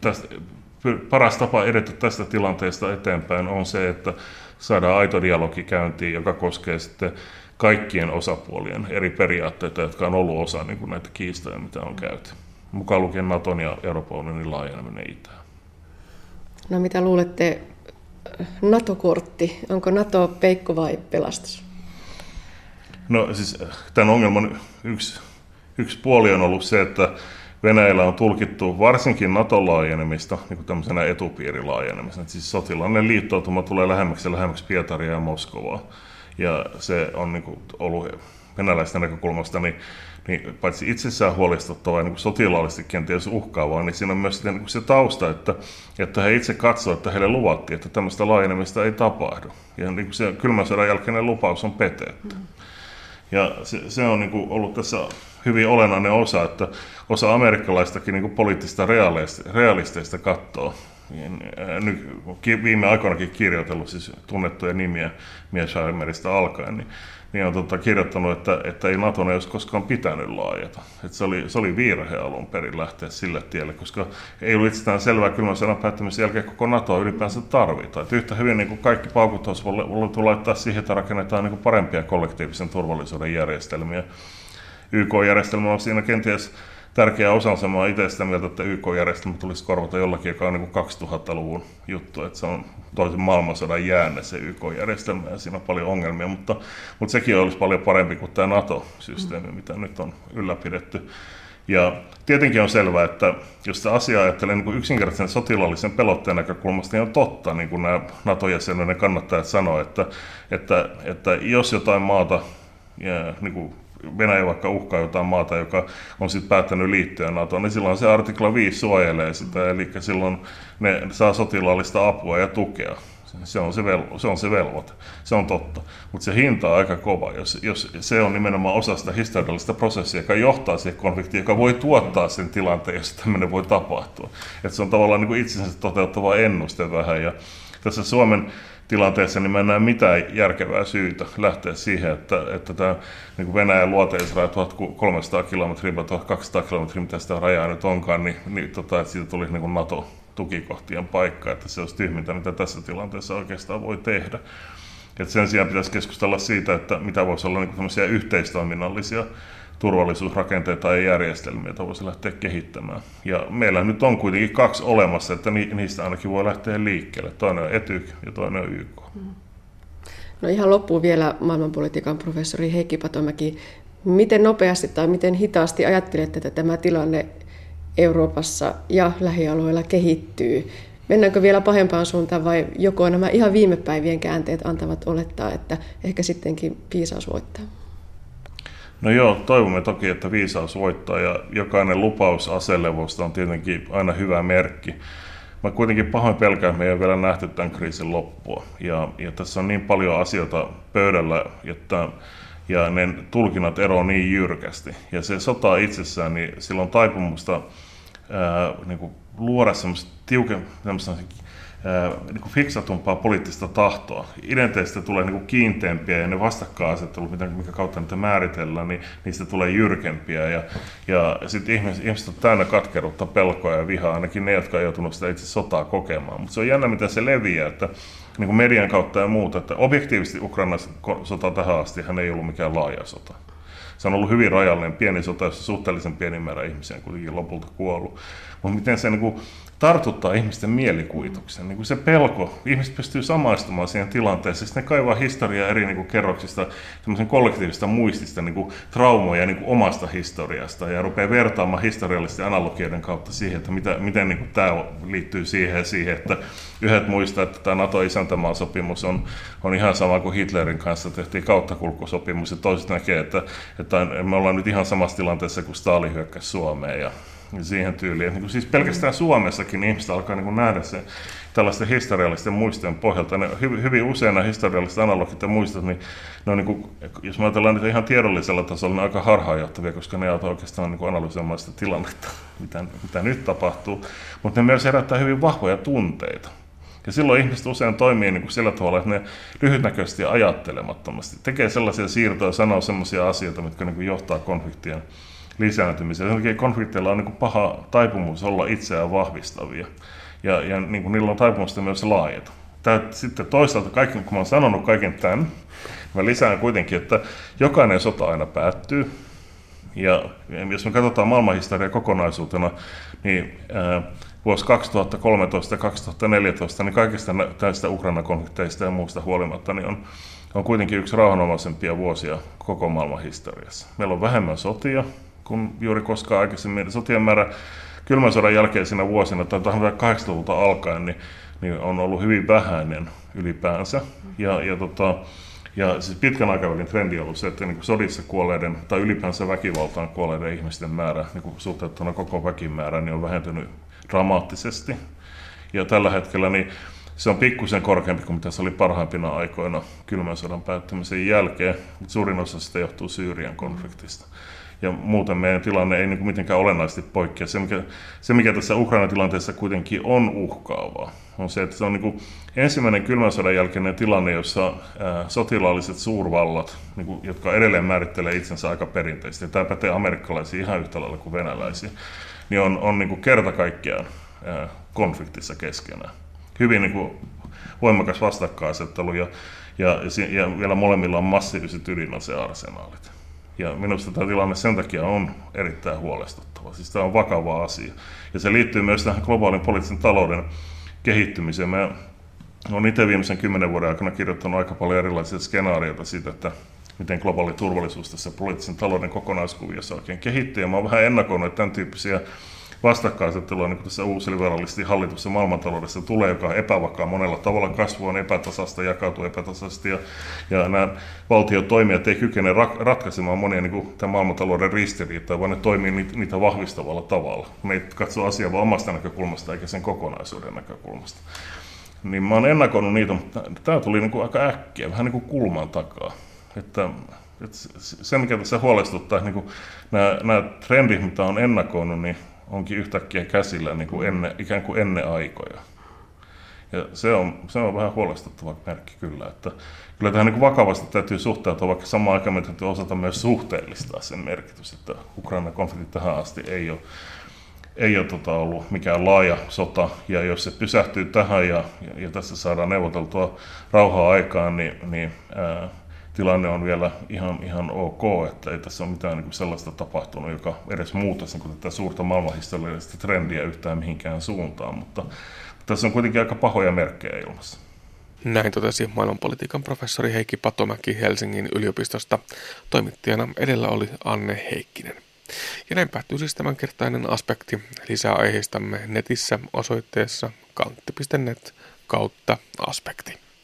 Speaker 10: tästä, paras tapa edetä tästä tilanteesta eteenpäin on se, että saadaan aito dialogi käyntiin, joka koskee sitten kaikkien osapuolien eri periaatteita, jotka on ollut osa niin kuin näitä kiistoja, mitä on käyty. Mukaan lukien Naton ja Euroopan unionin laajeneminen itään.
Speaker 7: No mitä luulette, NATO-kortti, onko NATO peikko vai pelastus?
Speaker 10: No siis tämän ongelman yksi, yksi puoli on ollut se, että Venäjällä on tulkittu varsinkin Naton laajenemista niin tämmöisenä etupiirilaajenemisena. Siis sotilainen liittoutuma tulee lähemmäksi ja lähemmäksi Pietaria ja Moskovaa. Ja se on niin kuin ollut venäläisten näkökulmasta niin, niin paitsi itsessään huolestuttavaa ja niin sotilaallisesti kenties uhkaavaa, niin siinä on myös niin se tausta, että, että he itse katsovat, että heille luvattiin, että tämmöistä laajenemista ei tapahdu. Ja niin kuin se kylmän sodan jälkeinen lupaus on petetty. Mm. Ja se, se on niin kuin ollut tässä hyvin olennainen osa, että osa amerikkalaistakin niin poliittista realisteista katsoo. Nyt, viime aikoinakin kirjoitellut siis tunnettuja nimiä Miesheimeristä alkaen, niin, niin on tota, kirjoittanut, että, että ei Naton ei olisi koskaan pitänyt laajata. Että se, oli, se oli virhe alun perin lähteä sille tielle, koska ei ollut itsestään selvää kylmän sodan päättämisen jälkeen koko NATO ylipäänsä tarvitaan. Että yhtä hyvin niin kuin kaikki paukut olisi voitu laittaa siihen, että rakennetaan niin kuin parempia kollektiivisen turvallisuuden järjestelmiä YK-järjestelmä on siinä kenties tärkeä osa. Mä itse sitä mieltä, että YK-järjestelmä tulisi korvata jollakin, joka on niin 2000-luvun juttu, että se on toisen maailmansodan jäänne se YK-järjestelmä ja siinä on paljon ongelmia, mutta, mutta sekin olisi paljon parempi kuin tämä NATO-systeemi, mm. mitä nyt on ylläpidetty. Ja tietenkin on selvää, että jos sitä asiaa ajattelee niin kuin yksinkertaisen sotilaallisen pelotteen näkökulmasta, niin on totta, niin kuin nämä NATO-jäsenyyden kannattajat sanoo, että, että, että jos jotain maata ja, niin kuin Venäjä vaikka uhkaa jotain maata, joka on sitten päättänyt liittyä NATOon, niin silloin se artikla 5 suojelee sitä, eli silloin ne saa sotilaallista apua ja tukea. Se on se, vel, se, on se velvoite, se on totta. Mutta se hinta on aika kova, jos, jos se on nimenomaan osa sitä historiallista prosessia, joka johtaa siihen konfliktiin, joka voi tuottaa sen tilanteen, jos tämmöinen voi tapahtua. Et se on tavallaan niin kuin itsensä toteuttava ennuste vähän. Ja tässä Suomen tilanteessa, niin mä en näe mitään järkevää syytä lähteä siihen, että, että tämä niin kuin Venäjän luoteisraja 1300 kilometriä vai 1200 kilometriä, mitä sitä rajaa nyt onkaan, niin, niin tota, että siitä tulisi niin NATO-tukikohtien paikka, että se olisi tyhmintä, mitä tässä tilanteessa oikeastaan voi tehdä. Et sen sijaan pitäisi keskustella siitä, että mitä voisi olla niin yhteistoiminnallisia turvallisuusrakenteita ja järjestelmiä, joita voisi lähteä kehittämään. Ja meillä nyt on kuitenkin kaksi olemassa, että niistä ainakin voi lähteä liikkeelle. Toinen on ETYK ja toinen on YK. Mm.
Speaker 7: No ihan loppuun vielä maailmanpolitiikan professori Heikki Patomäki. Miten nopeasti tai miten hitaasti ajattelette, että tämä tilanne Euroopassa ja lähialueilla kehittyy? Mennäänkö vielä pahempaan suuntaan vai joko nämä ihan viime päivien käänteet antavat olettaa, että ehkä sittenkin viisaus voittaa?
Speaker 10: No joo, toivomme toki, että viisaus voittaa ja jokainen lupaus aselevosta on tietenkin aina hyvä merkki. Mä kuitenkin pahoin pelkään, että me ei ole vielä nähty tämän kriisin loppua. Ja, ja tässä on niin paljon asioita pöydällä, että ja ne tulkinnat eroavat niin jyrkästi. Ja se sota itsessään, niin sillä on taipumusta ää, niin kuin luoda semmoista tiuken, niin kuin fiksatumpaa poliittista tahtoa. Identiteistä tulee niin kuin kiinteämpiä ja ne vastakkainasettelut, mitä, mikä kautta niitä määritellään, niin niistä tulee jyrkempiä. Ja, ja sitten ihmiset, ihmiset on täynnä katkeruutta, pelkoa ja vihaa, ainakin ne, jotka on joutunut sitä itse sotaa kokemaan. Mutta se on jännä, miten se leviää, että niin kuin median kautta ja muuta, että objektiivisesti Ukrainan sota tähän asti hän ei ollut mikään laaja sota. Se on ollut hyvin rajallinen pieni sota, jossa suhteellisen pieni määrä ihmisiä on kuitenkin lopulta kuollut. Mutta miten se niin kuin, tartuttaa ihmisten mielikuvituksen. Niin kuin se pelko, ihmiset pystyy samaistumaan siihen tilanteeseen, sitten ne kaivaa historiaa eri niin kuin kerroksista, semmoisen kollektiivista muistista, niin kuin traumoja niin kuin omasta historiasta, ja rupeaa vertaamaan historiallisten analogioiden kautta siihen, että mitä, miten niin kuin tämä liittyy siihen ja siihen, että yhdet muistaa, että tämä NATO-isäntämaan sopimus on, on ihan sama kuin Hitlerin kanssa tehtiin kauttakulkusopimus, ja toiset näkee, että, että me ollaan nyt ihan samassa tilanteessa kuin Stalin hyökkäsi Suomeen, ja siihen tyyliin. Niin siis pelkästään Suomessakin ihmiset alkaa niin nähdä se tällaisten historiallisten muistojen pohjalta. Ne, hyvin, hyvin usein nämä historialliset analogit ja muistot, niin ne on, niin kuin, jos me ajatellaan niitä ihan tiedollisella tasolla, ne aika harhaanjohtavia, koska ne autaa oikeastaan niin analysoimaan sitä tilannetta, mitä, mitä nyt tapahtuu. Mutta ne myös herättää hyvin vahvoja tunteita. Ja silloin ihmiset usein toimii niin kuin sillä tavalla, että ne lyhytnäköisesti ja ajattelemattomasti tekee sellaisia siirtoja, sanoo sellaisia asioita, mitkä niin kuin johtaa konfliktien lisääntymiseen. Sen takia konflikteilla on niin paha taipumus olla itseään vahvistavia. Ja, ja niin kuin niillä on taipumusta myös laajeta. Tää, sitten toisaalta, kaikki, kun mä sanonut kaiken tämän, mä lisään kuitenkin, että jokainen sota aina päättyy. Ja jos me katsotaan maailmanhistoriaa kokonaisuutena, niin ää, vuosi 2013 ja 2014, niin kaikista tästä Ukraina-konflikteista ja muusta huolimatta, niin on, on kuitenkin yksi rauhanomaisempia vuosia koko maailman historiassa. Meillä on vähemmän sotia, kuin juuri koskaan aikaisemmin. Sotien määrä kylmän sodan jälkeisinä vuosina tai 80-luvulta alkaen niin, niin on ollut hyvin vähäinen ylipäänsä. Ja, ja, tota, ja siis pitkän aikavälin trendi on ollut se, että niin kuin sodissa kuolleiden tai ylipäänsä väkivaltaan kuolleiden ihmisten määrä niin kuin suhteutettuna koko väkimäärään niin on vähentynyt dramaattisesti. Ja tällä hetkellä niin se on pikkusen korkeampi kuin mitä se oli parhaimpina aikoina kylmän sodan päättymisen jälkeen, mutta suurin osa sitä johtuu Syyrian konfliktista ja muuten meidän tilanne ei niin mitenkään olennaisesti poikkea. Se mikä, se, mikä tässä Ukrainan tilanteessa kuitenkin on uhkaavaa, on se, että se on niin kuin ensimmäinen kylmän sodan jälkeinen tilanne, jossa ää, sotilaalliset suurvallat, niin kuin, jotka edelleen määrittelee itsensä aika perinteisesti, ja tämä pätee amerikkalaisiin ihan yhtä lailla kuin venäläisiin, niin on, on niin kuin kerta kaikkiaan ää, konfliktissa keskenään. Hyvin niin kuin voimakas vastakkainasettelu ja, ja, ja, ja vielä molemmilla on massiiviset ydinasearsenaalit. Ja minusta tämä tilanne sen takia on erittäin huolestuttava. Siis tämä on vakava asia. Ja se liittyy myös tähän globaalin poliittisen talouden kehittymiseen. Mä olen itse viimeisen kymmenen vuoden aikana kirjoittanut aika paljon erilaisia skenaarioita siitä, että miten globaali turvallisuus tässä poliittisen talouden kokonaiskuviossa oikein kehittyy. Ja mä olen vähän ennakoinut, että tämän tyyppisiä vastakkainasettelua niin tässä uusliberalistin hallitussa maailmantaloudessa tulee, joka on epävakaa monella tavalla. Kasvu on epätasasta, jakautuu epätasaisesti ja, ja nämä valtiotoimijat ei kykene ra- ratkaisemaan monia niin kuin, tämän maailmantalouden ristiriitoja, vaan ne toimii niitä, niitä vahvistavalla tavalla. Ne ei katso asiaa vain omasta näkökulmasta eikä sen kokonaisuuden näkökulmasta. Niin mä oon ennakoinut niitä, mutta tämä tuli niin kuin aika äkkiä, vähän niin kuin kulman takaa. Että että se, mikä tässä huolestuttaa, niin kuin nämä, nämä trendit, mitä on ennakoinut, niin onkin yhtäkkiä käsillä niin kuin ennen, ikään kuin ennen aikoja. Ja se on, se on vähän huolestuttava merkki kyllä, että kyllä tähän niin vakavasti täytyy suhtautua, vaikka samaan aikaan me täytyy osata myös suhteellistaa sen merkitys, että Ukrainan konflikti tähän asti ei ole, ei ole tota ollut mikään laaja sota, ja jos se pysähtyy tähän ja, ja, ja tässä saadaan neuvoteltua rauhaa aikaan, niin, niin ää, tilanne on vielä ihan, ihan ok, että ei tässä ole mitään niin sellaista tapahtunut, joka edes muuttaisi niin tätä suurta maailmanhistoriallista trendiä yhtään mihinkään suuntaan, mutta tässä on kuitenkin aika pahoja merkkejä ilmassa.
Speaker 2: Näin totesi maailmanpolitiikan professori Heikki Patomäki Helsingin yliopistosta. Toimittajana edellä oli Anne Heikkinen. Ja näin päättyy siis tämänkertainen aspekti. Lisää aiheistamme netissä osoitteessa kantti.net kautta aspekti.